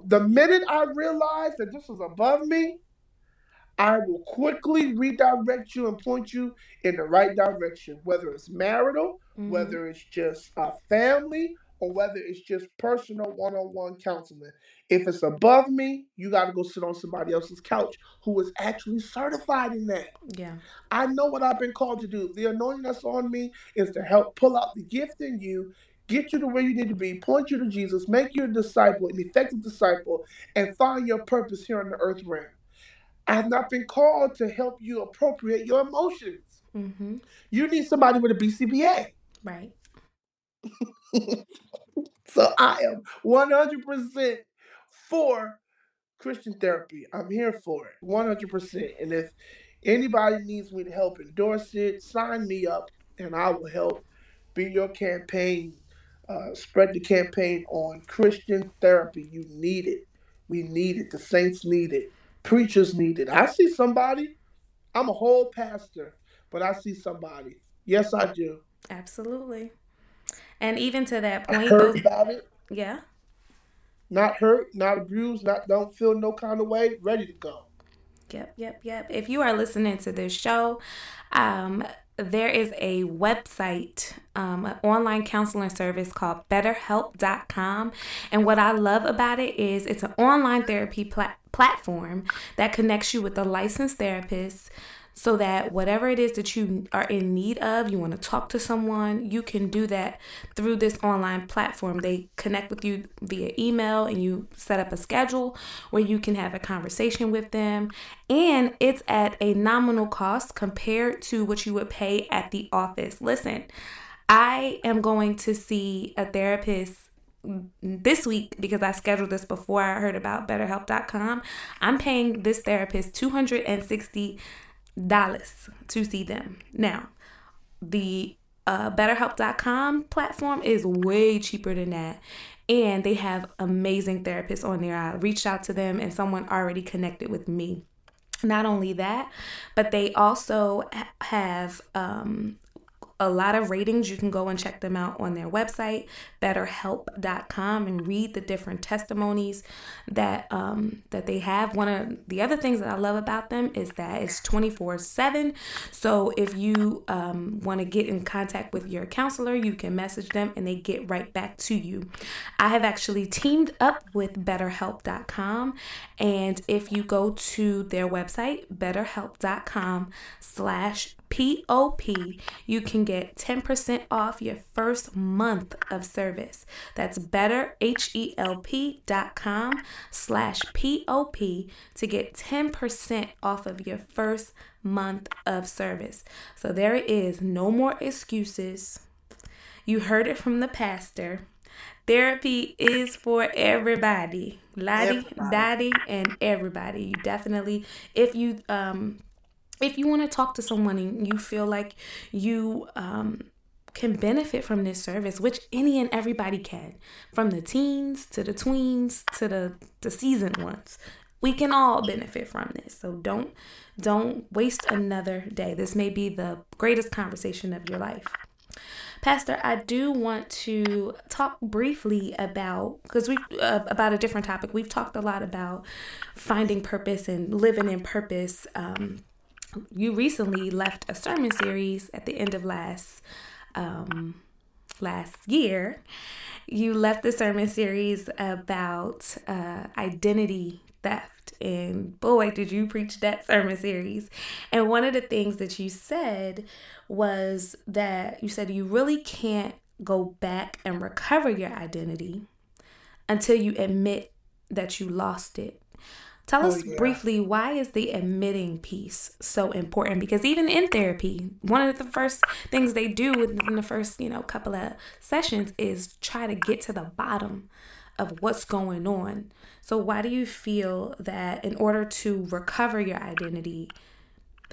S2: The minute I realize that this was above me, I will quickly redirect you and point you in the right direction, whether it's marital, mm-hmm. whether it's just a family, or whether it's just personal one on one counseling. If it's above me, you got to go sit on somebody else's couch who is actually certified in that.
S1: Yeah.
S2: I know what I've been called to do. The anointing that's on me is to help pull out the gift in you. Get you to where you need to be, point you to Jesus, make you a disciple, an effective disciple, and find your purpose here on the earth realm. I have not been called to help you appropriate your emotions. Mm-hmm. You need somebody with a BCBA.
S1: Right.
S2: so I am 100% for Christian therapy. I'm here for it 100%. And if anybody needs me to help endorse it, sign me up and I will help be your campaign. Uh, spread the campaign on Christian therapy. You need it. We need it. The saints need it. Preachers need it. I see somebody. I'm a whole pastor, but I see somebody. Yes, I do.
S1: Absolutely. And even to that point,
S2: I heard about it.
S1: Yeah.
S2: Not hurt, not abused, not don't feel no kind of way, ready to go.
S1: Yep, yep, yep. If you are listening to this show, um, there is a website, um, an online counseling service called BetterHelp.com. And what I love about it is it's an online therapy plat- platform that connects you with a licensed therapist so that whatever it is that you are in need of, you want to talk to someone, you can do that through this online platform. They connect with you via email and you set up a schedule where you can have a conversation with them. And it's at a nominal cost compared to what you would pay at the office. Listen, I am going to see a therapist this week because I scheduled this before I heard about betterhelp.com. I'm paying this therapist 260 dollars to see them. Now, the uh, BetterHelp.com platform is way cheaper than that. And they have amazing therapists on there. I reached out to them and someone already connected with me. Not only that, but they also have um, a lot of ratings. You can go and check them out on their website, betterhelp.com, and read the different testimonies that um, that they have. One of the other things that I love about them is that it's 24 7. So if you um, want to get in contact with your counselor, you can message them and they get right back to you. I have actually teamed up with betterhelp.com. And if you go to their website, betterhelp.com slash POP, you can get 10% off your first month of service. That's betterhelp.com slash POP to get 10% off of your first month of service. So there it is. No more excuses. You heard it from the pastor. Therapy is for everybody. Lottie, Dottie, and everybody. You definitely, if you um if you want to talk to someone and you feel like you um, can benefit from this service, which any and everybody can, from the teens to the tweens to the the seasoned ones, we can all benefit from this. So don't don't waste another day. This may be the greatest conversation of your life. Pastor, I do want to talk briefly about because we uh, about a different topic. We've talked a lot about finding purpose and living in purpose. Um, you recently left a sermon series at the end of last um, last year. You left the sermon series about uh, identity theft. And boy, did you preach that sermon series. And one of the things that you said was that you said you really can't go back and recover your identity until you admit that you lost it. Tell us oh, yeah. briefly why is the admitting piece so important? Because even in therapy, one of the first things they do within the first, you know, couple of sessions is try to get to the bottom of what's going on. So why do you feel that in order to recover your identity,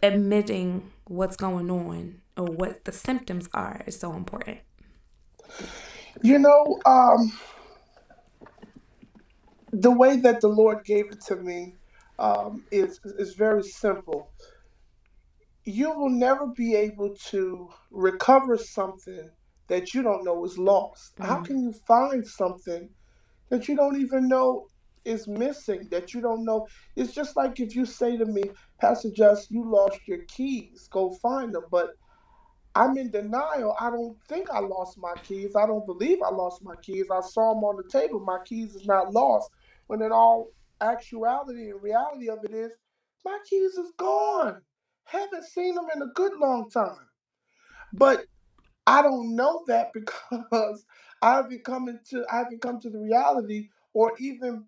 S1: admitting what's going on or what the symptoms are is so important?
S2: You know, um, the way that the Lord gave it to me um, is is very simple. You will never be able to recover something that you don't know is lost. Mm-hmm. How can you find something that you don't even know is missing? That you don't know? It's just like if you say to me, Pastor Just, you lost your keys. Go find them. But I'm in denial. I don't think I lost my keys. I don't believe I lost my keys. I saw them on the table. My keys is not lost when in all actuality and reality of it is, my keys is gone. Haven't seen them in a good long time. But I don't know that because I haven't come into I haven't come to the reality or even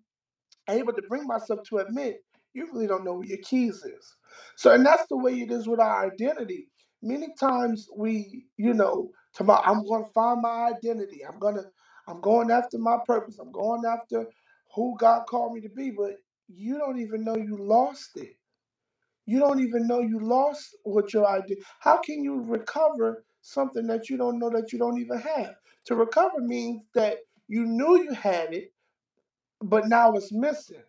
S2: able to bring myself to admit you really don't know where your keys is. So and that's the way it is with our identity. Many times we, you know, tomorrow I'm gonna find my identity. I'm gonna I'm going after my purpose. I'm going after who God called me to be, but you don't even know you lost it. You don't even know you lost what your idea. How can you recover something that you don't know that you don't even have? To recover means that you knew you had it, but now it's missing.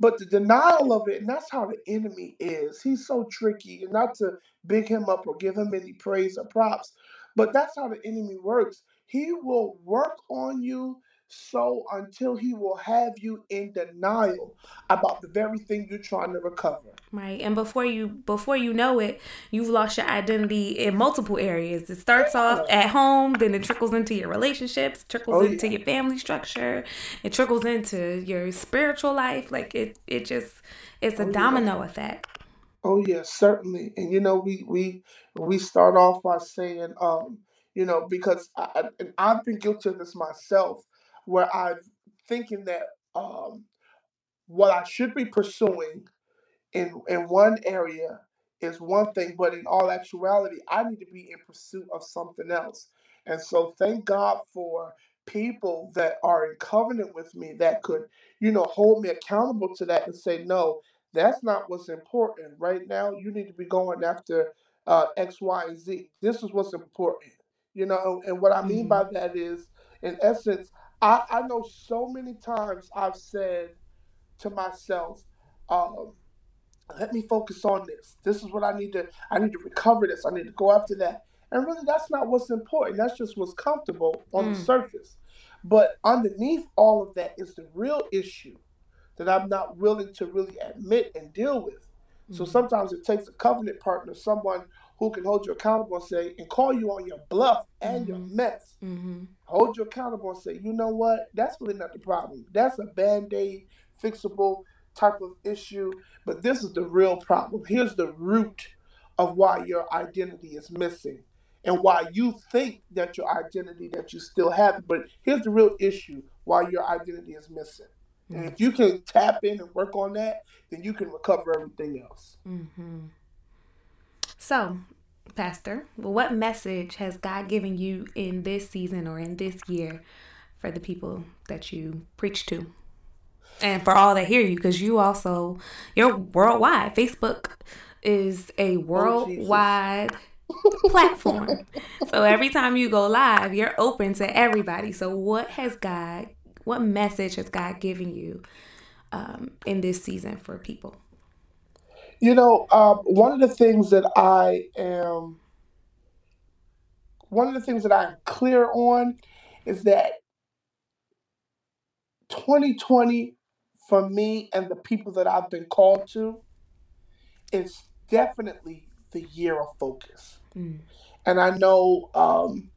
S2: But the denial of it, and that's how the enemy is. He's so tricky, and not to big him up or give him any praise or props, but that's how the enemy works. He will work on you so until he will have you in denial about the very thing you're trying to recover.
S1: Right. And before you before you know it, you've lost your identity in multiple areas. It starts yeah. off at home, then it trickles into your relationships, trickles oh, into yeah. your family structure, it trickles into your spiritual life. Like it it just it's a oh, domino yeah. effect.
S2: Oh yeah, certainly. And you know, we we we start off by saying um you know, because I, and I've been guilty of this myself where I'm thinking that um, what I should be pursuing in in one area is one thing, but in all actuality, I need to be in pursuit of something else. And so, thank God for people that are in covenant with me that could, you know, hold me accountable to that and say, no, that's not what's important right now. You need to be going after uh, X, Y, and Z. This is what's important, you know. And what I mean by mm-hmm. that is, in essence, I, I know so many times I've said to myself, um, let me focus on this. This is what I need to I need to recover this. I need to go after that. And really that's not what's important. That's just what's comfortable on mm. the surface. But underneath all of that is the real issue that I'm not willing to really admit and deal with. Mm-hmm. So sometimes it takes a covenant partner, someone who can hold you accountable and say and call you on your bluff and mm-hmm. your mess. Mm-hmm. Hold you accountable and say, you know what? That's really not the problem. That's a band aid, fixable type of issue. But this is the real problem. Here's the root of why your identity is missing and why you think that your identity that you still have. But here's the real issue why your identity is missing. And if you can tap in and work on that, then you can recover everything else.
S1: Mm-hmm. So, Pastor, what message has God given you in this season or in this year for the people that you preach to? And for all that hear you, because you also, you're worldwide. Facebook is a oh, worldwide oh, platform. so every time you go live, you're open to everybody. So, what has God, what message has God given you um, in this season for people?
S2: You know, um, one of the things that I am, one of the things that I'm clear on is that 2020 for me and the people that I've been called to is definitely the year of focus. Mm. And I know um,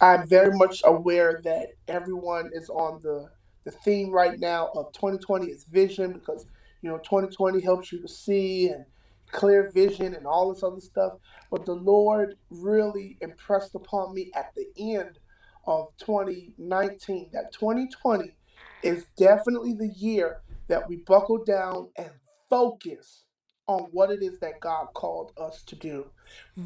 S2: I'm very much aware that everyone is on the the theme right now of 2020 is vision because you know 2020 helps you to see and clear vision and all this other stuff. But the Lord really impressed upon me at the end of 2019 that 2020 is definitely the year that we buckle down and focus on what it is that God called us to do.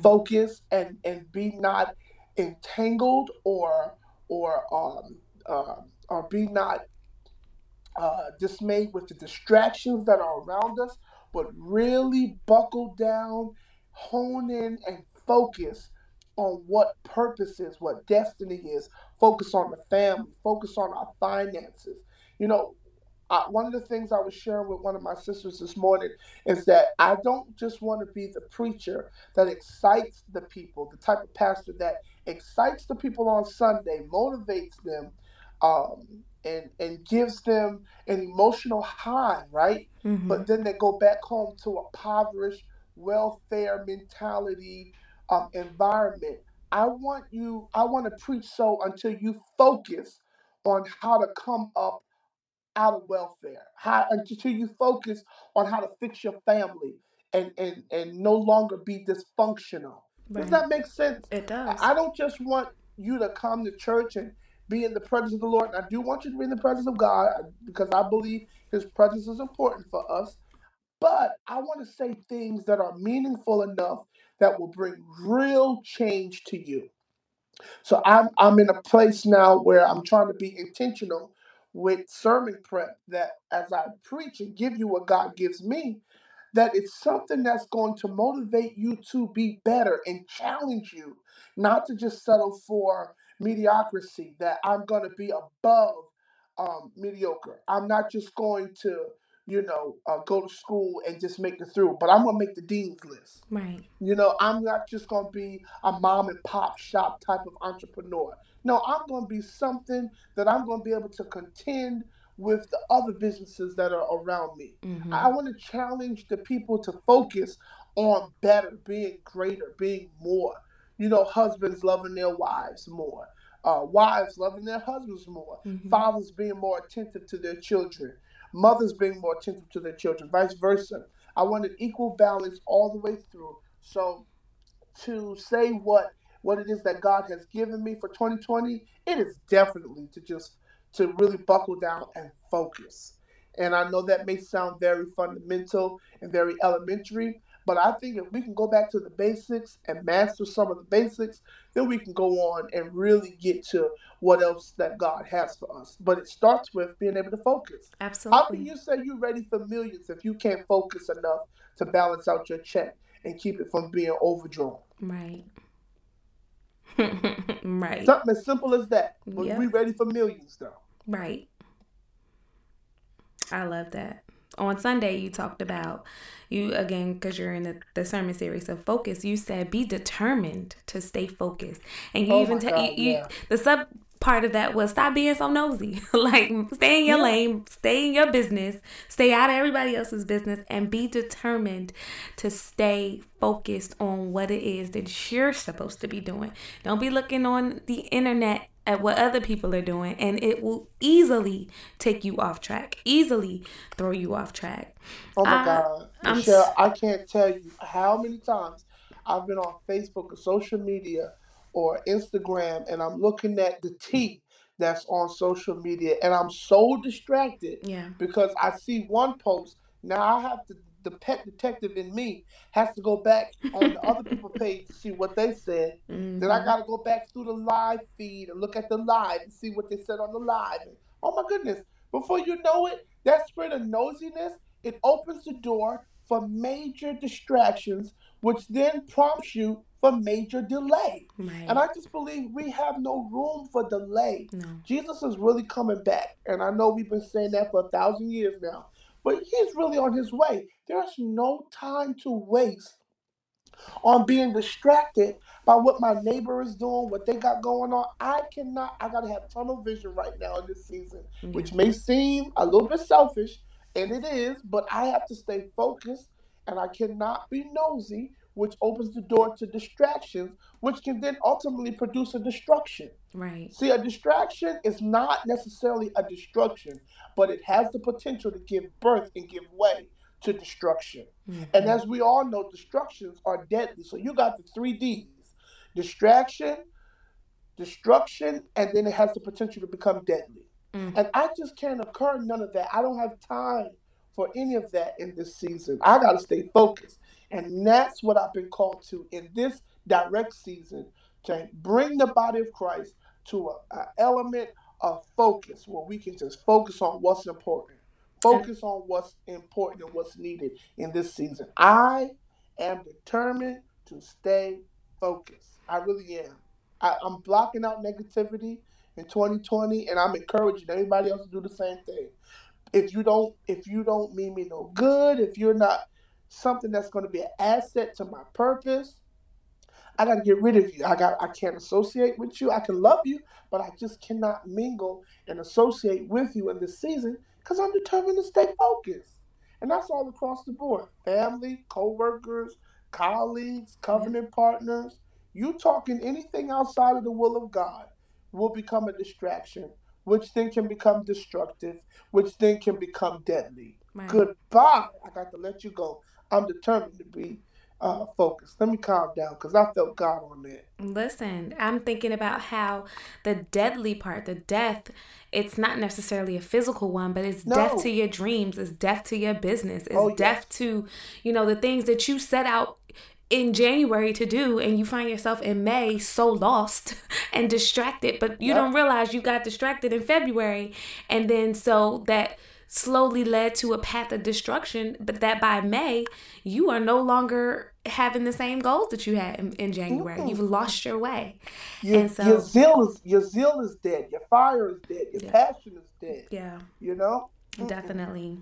S2: Focus and and be not entangled or or um uh, or be not uh, dismayed with the distractions that are around us, but really buckle down, hone in, and focus on what purpose is, what destiny is. Focus on the family, focus on our finances. You know, I, one of the things I was sharing with one of my sisters this morning is that I don't just want to be the preacher that excites the people, the type of pastor that excites the people on Sunday, motivates them, um, and and gives them an emotional high, right? Mm-hmm. But then they go back home to a impoverished welfare mentality um, environment. I want you. I want to preach so until you focus on how to come up out of welfare. How until you focus on how to fix your family and and and no longer be dysfunctional. Right. Does that make sense?
S1: It does.
S2: I don't just want you to come to church and be in the presence of the Lord. And I do want you to be in the presence of God because I believe His presence is important for us. But I want to say things that are meaningful enough that will bring real change to you. So I'm I'm in a place now where I'm trying to be intentional with sermon prep that as I preach and give you what God gives me, that it's something that's going to motivate you to be better and challenge you, not to just settle for mediocrity, that I'm going to be above um, mediocre. I'm not just going to, you know, uh, go to school and just make it through, but I'm going to make the dean's list.
S1: Right.
S2: You know, I'm not just going to be a mom and pop shop type of entrepreneur. No, I'm going to be something that I'm going to be able to contend with the other businesses that are around me. Mm-hmm. I want to challenge the people to focus on better, being greater, being more. You know, husbands loving their wives more, uh, wives loving their husbands more, mm-hmm. fathers being more attentive to their children, mothers being more attentive to their children, vice versa. I want an equal balance all the way through. So, to say what what it is that God has given me for 2020, it is definitely to just to really buckle down and focus. And I know that may sound very fundamental and very elementary, but I think if we can go back to the basics and master some of the basics, then we can go on and really get to what else that God has for us. But it starts with being able to focus.
S1: Absolutely.
S2: How can you say you're ready for millions if you can't focus enough to balance out your check and keep it from being overdrawn?
S1: Right. right.
S2: Something as simple as that. But yep. we ready for millions though.
S1: Right. I love that. On Sunday, you talked about you again because you're in the, the sermon series. of focus. You said be determined to stay focused, and you oh even ta- God, you, yeah. the sub part of that was stop being so nosy. like stay in your yeah. lane, stay in your business, stay out of everybody else's business, and be determined to stay focused on what it is that you're supposed to be doing. Don't be looking on the internet at what other people are doing and it will easily take you off track easily throw you off track
S2: oh my god michelle I can't tell you how many times i've been on facebook or social media or Instagram and I'm looking at the tea that's on social media and I'm so distracted
S1: yeah.
S2: because I see one post. Now I have to the pet detective in me has to go back on the other people page to see what they said. Mm-hmm. Then I mm-hmm. got to go back through the live feed and look at the live and see what they said on the live. And, oh my goodness! Before you know it, that spread of nosiness it opens the door for major distractions, which then prompts you for major delay.
S1: Right.
S2: And I just believe we have no room for delay.
S1: no.
S2: Jesus is really coming back. And I know we've been saying that for a thousand years now, but he's really on his way. There's no time to waste on being distracted by what my neighbor is doing, what they got going on. I cannot, I got to have tunnel vision right now in this season, which may seem a little bit selfish, and it is, but I have to stay focused and I cannot be nosy, which opens the door to distractions, which can then ultimately produce a destruction.
S1: Right.
S2: See, a distraction is not necessarily a destruction, but it has the potential to give birth and give way to destruction.
S1: Mhm.
S2: And as we all know, destructions are deadly. So you got the three D's distraction, destruction, and then it has the potential to become deadly.
S1: Mm.
S2: And I just can't occur none of that. I don't have time for any of that in this season. I got to stay focused. And that's what I've been called to in this direct season to bring the body of Christ to an element of focus where we can just focus on what's important, focus on what's important and what's needed in this season. I am determined to stay focused. I really am. I, I'm blocking out negativity in 2020, and I'm encouraging everybody else to do the same thing. If you don't, if you don't mean me no good, if you're not something that's going to be an asset to my purpose, I got to get rid of you. I got, I can't associate with you. I can love you, but I just cannot mingle and associate with you in this season because I'm determined to stay focused. And that's all across the board: family, co-workers, colleagues, covenant partners. You talking anything outside of the will of God will become a distraction, which then can become destructive, which then can become deadly. Goodbye. I got to let you go. I'm determined to be uh, focused. Let me calm down because I felt God on that.
S1: Listen, I'm thinking about how the deadly part, the death, it's not necessarily a physical one, but it's
S2: No.
S1: death to your dreams, it's death to your business, it's
S2: Oh,
S1: death to, you know, the things that you set out in January to do and you find yourself in May so lost and distracted, but you
S2: Yep.
S1: don't realize you got distracted in February and then so that slowly led to a path of destruction, but that by May you are no longer having the same goals that you had in, in January. You've mm-hmm. lost your way.
S2: Your,
S1: And so-
S2: your zeal is your zeal is dead. Your fire is dead. Your
S1: Yeah.
S2: passion is dead.
S1: Yeah.
S2: You know.
S1: Definitely.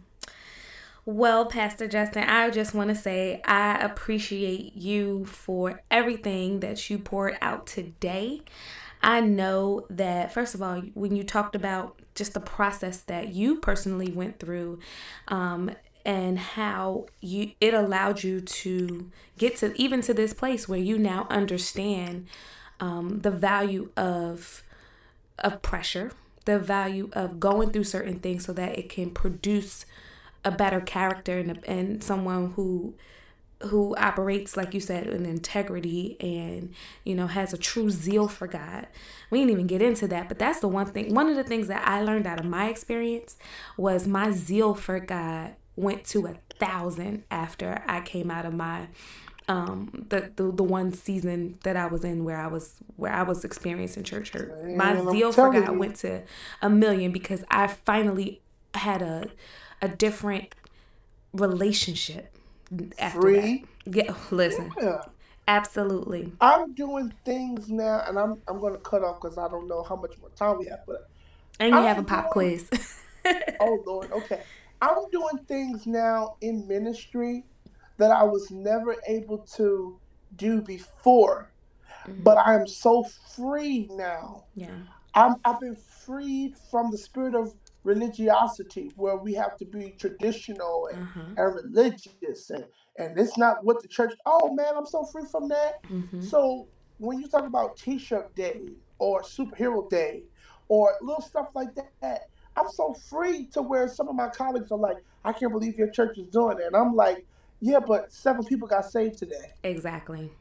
S1: Well, Pastor Justin, I just want to say I appreciate you for everything that you poured out today. I know that, first of all, when you talked about just the process that you personally went through, um, and how you it allowed you to get to even to this place where you now understand um, the value of of pressure, the value of going through certain things so that it can produce a better character and, and someone who who operates like you said in integrity and you know has a true zeal for God. We didn't even get into that, but that's the one thing. One of the things that I learned out of my experience was my zeal for God went to a thousand after I came out of my um the, the the one season that I was in where I was where I was experiencing church hurt. My
S2: I'm
S1: zeal for God
S2: you.
S1: went to a million because I finally had a a different relationship after
S2: Free.
S1: that. Yeah, listen,
S2: Yeah.
S1: absolutely.
S2: I'm doing things now, and I'm I'm going to cut off because I don't know how much more time we have. But
S1: And you
S2: I'm
S1: have a pop
S2: doing-
S1: quiz.
S2: oh Lord, okay, I'm doing things now in ministry that I was never able to do before. Mm-hmm. But I am so free now.
S1: yeah.
S2: I'm, I've been freed from the spirit of religiosity where we have to be traditional and,
S1: Uh-huh.
S2: and religious and, and it's not what the church oh man i'm so free from that
S1: hmm
S2: so when you talk about t-shirt day or superhero day or little stuff like that i'm so free to where some of my colleagues are like i can't believe your church is doing it and i'm like yeah but seven people got saved today
S1: Exactly.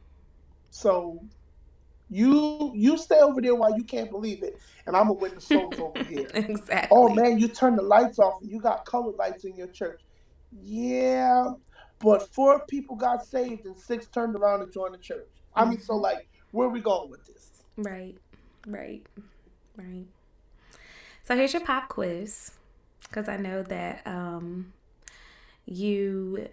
S2: so you you stay over there while you can't believe it and i'm gonna win the souls over here
S1: Exactly.
S2: oh man you turn the lights off and you got colored lights in your church yeah but four people got saved and six turned around and joined the church i mean so like where are we going with this
S1: Right. Right. Right. So here's your pop quiz. Because I know that um you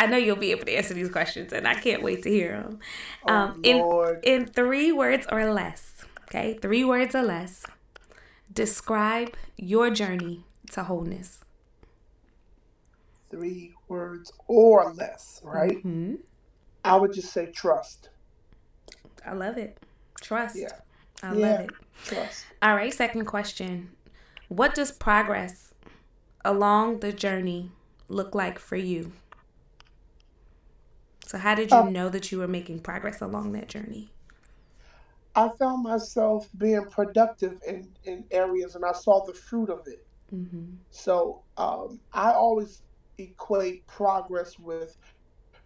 S1: I know you'll be able to answer these questions, and I can't wait to hear them.
S2: Oh,
S1: Um,
S2: Lord.
S1: in in three words or less, okay, three words or less, describe your journey to wholeness.
S2: Three words or less, right?
S1: hmm
S2: I would just say trust.
S1: I love it. Trust.
S2: Yeah.
S1: I
S2: Yeah.
S1: love it.
S2: Trust.
S1: All right, second question. What does progress along the journey look like for you? So, how did you
S2: Um,
S1: know that you were making progress along that journey?
S2: I found myself being productive in, in areas and I saw the fruit of it.
S1: Mm-hmm.
S2: So um, I always equate progress with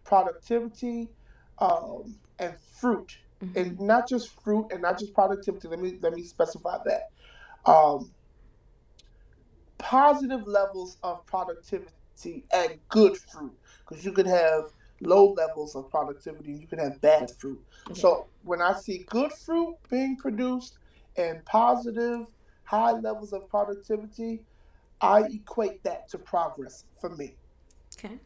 S2: productivity um, and fruit,
S1: Mm-hmm.
S2: and not just fruit and not just productivity. Let me let me specify that. Um, positive levels of productivity and good fruit, because you could have low levels of productivity and you can have bad fruit. So when I see good fruit being produced and positive high levels of productivity, I equate that to progress for me.
S1: Okay.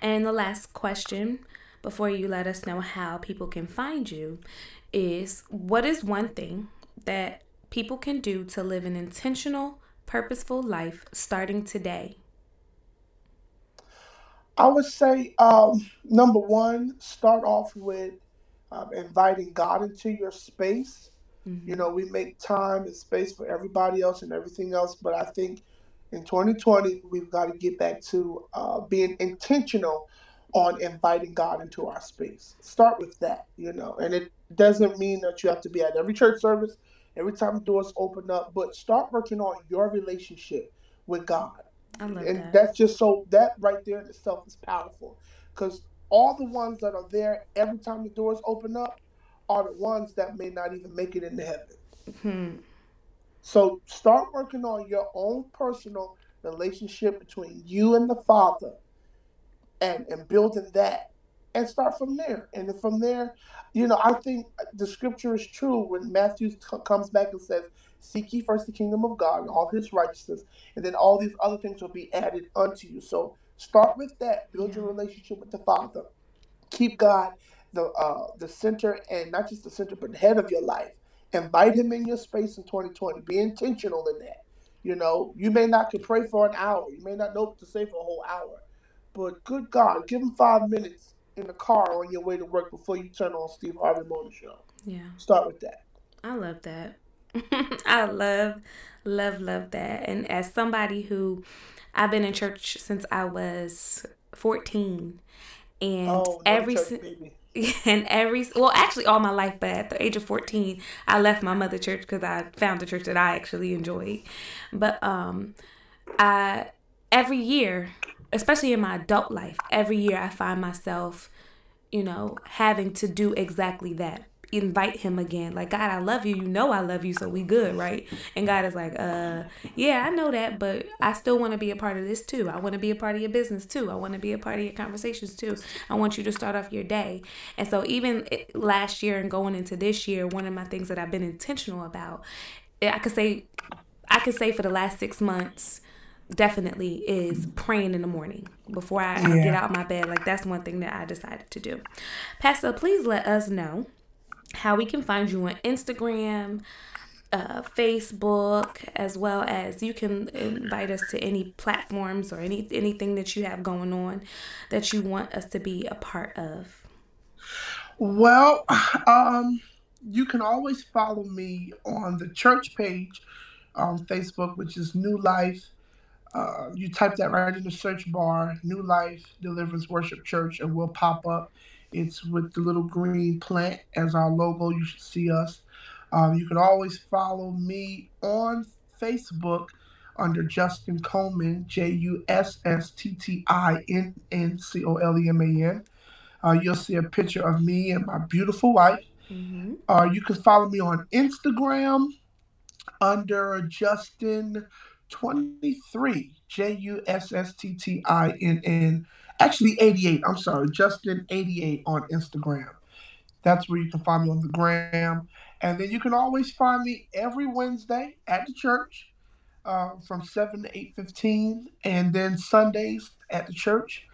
S1: And the last question before you let us know how people can find you is what is one thing that people can do to live an intentional, purposeful life starting today?
S2: I would say um, number one, start off with um, inviting God into your space.
S1: Mm-hmm.
S2: You know, we make time and space for everybody else and everything else, but I think in 2020 we've got to get back to uh, being intentional on inviting God into our space. Start with that, you know, and it doesn't mean that you have to be at every church service, every time doors open up, but start working on your relationship with God and
S1: that.
S2: that's just so that right there in itself is powerful because all the ones that are there every time the doors open up are the ones that may not even make it into heaven
S1: Hmm.
S2: so start working on your own personal relationship between you and the father and and building that and start from there and from there you know i think the scripture is true when matthew comes back and says seek ye first the kingdom of god and all his righteousness and then all these other things will be added unto you. So start with that. Build your relationship with the father. Keep god the uh the center and not just the center but the head of your life. Invite him in your space in 2020 be intentional in that. You know you may not could pray for an hour. You may not know what to say for a whole hour. But good God, give him five minutes in the car on your way to work before you turn on Steve Harvey Morning Show.
S1: Yeah.
S2: Start with that.
S1: I love that. I love, love, love that. And as somebody who I've been in church since I was 14, and
S2: Oh,
S1: every si- and every well actually all my life but at the age of 14 i left my mother church because i found a church that i actually enjoyed. But um i every year especially in my adult life every year i find myself you know having to do exactly that invite him again. Like god i love you. You know i love you so we good right? And god is like uh yeah i know that but i still want to be a part of this too. I want to be a part of your business too. I want to be a part of your conversations too. I want you to start off your day. And so even last year and going into this year one of my things that i've been intentional about i could say i could say for the last six months definitely is praying in the morning before I, I get
S2: Yeah.
S1: out my bed. Like that's one thing that I decided to do. Pastor, please let us know how we can find you on Instagram, uh, Facebook, as well as you can invite us to any platforms or any anything that you have going on that you want us to be a part of.
S2: Well, um, you can always follow me on the church page on Facebook, which is New Life. Uh, you type that right in the search bar, New Life Deliverance Worship Church, and we'll pop up. It's with the little green plant as our logo. You should see us. Um, you can always follow me on Facebook under Justin Coleman, J U S S T T I N N C O L E M A N. Uh, you'll see a picture of me and my beautiful wife.
S1: Mm-hmm.
S2: Uh, you can follow me on Instagram under Justin23, J U S S T T I N N. Actually, 88. I'm sorry, Justin88 on Instagram. That's where you can find me on the gram. And then you can always find me every Wednesday at the church uh, from 7 to 8.15 and then Sundays at the church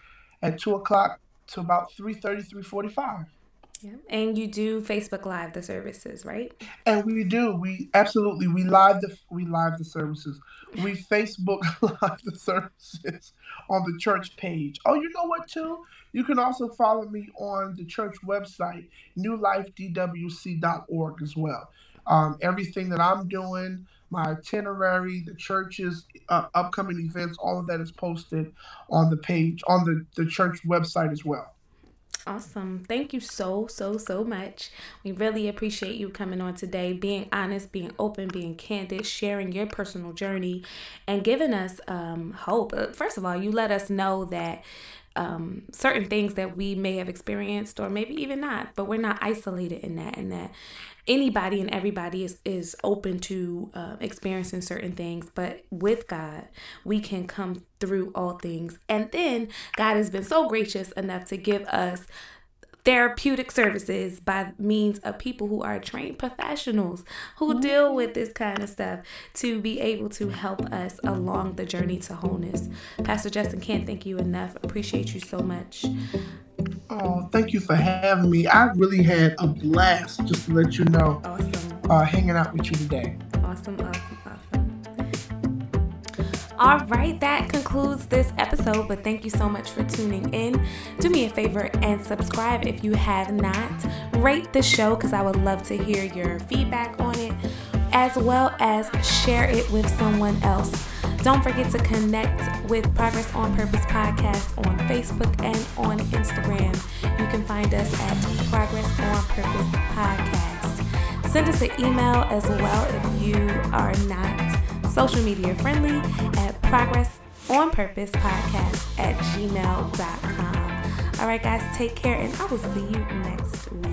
S2: at 2 o'clock to about 3.30, 3.45.
S1: Yeah. And you do Facebook Live the services, right?
S2: And we do. We absolutely we live the we live the services. We Facebook live the services on the church page. Oh, you know what too? You can also follow me on the church website, newlifedwc.org as well. Um, everything that I'm doing, my itinerary, the church's uh, upcoming events, all of that is posted on the page on the, the church website as well.
S1: Awesome. Thank you so, so, so much. We really appreciate you coming on today, being honest, being open, being candid, sharing your personal journey, and giving us um, hope. Uh, first of all, you let us know that um, certain things that we may have experienced, or maybe even not, but we're not isolated in that, and that anybody and everybody is, is open to uh, experiencing certain things. But with god we can come through all things. And then god has been so gracious enough to give us therapeutic services by means of people who are trained professionals who deal with this kind of stuff to be able to help us along the journey to wholeness. Pastor Justin, can't thank you enough. Appreciate you so much.
S2: Oh, thank you for having me. I really had a blast, just to let you know.
S1: Awesome.
S2: Uh, hanging out with you today.
S1: Awesome, awesome, awesome. All right, that concludes this episode, but thank you so much for tuning in. Do me a favor and subscribe if you have not. Rate the show because I would love to hear your feedback on it, as well as share it with someone else. Don't forget to connect with Progress on Purpose Podcast on Facebook and on Instagram. You can find us at Progress on Purpose Podcast. Send us an email as well if you are not social media friendly at Progress on Purpose Podcast at gmail.com. All right, guys, take care, and I will see you next week.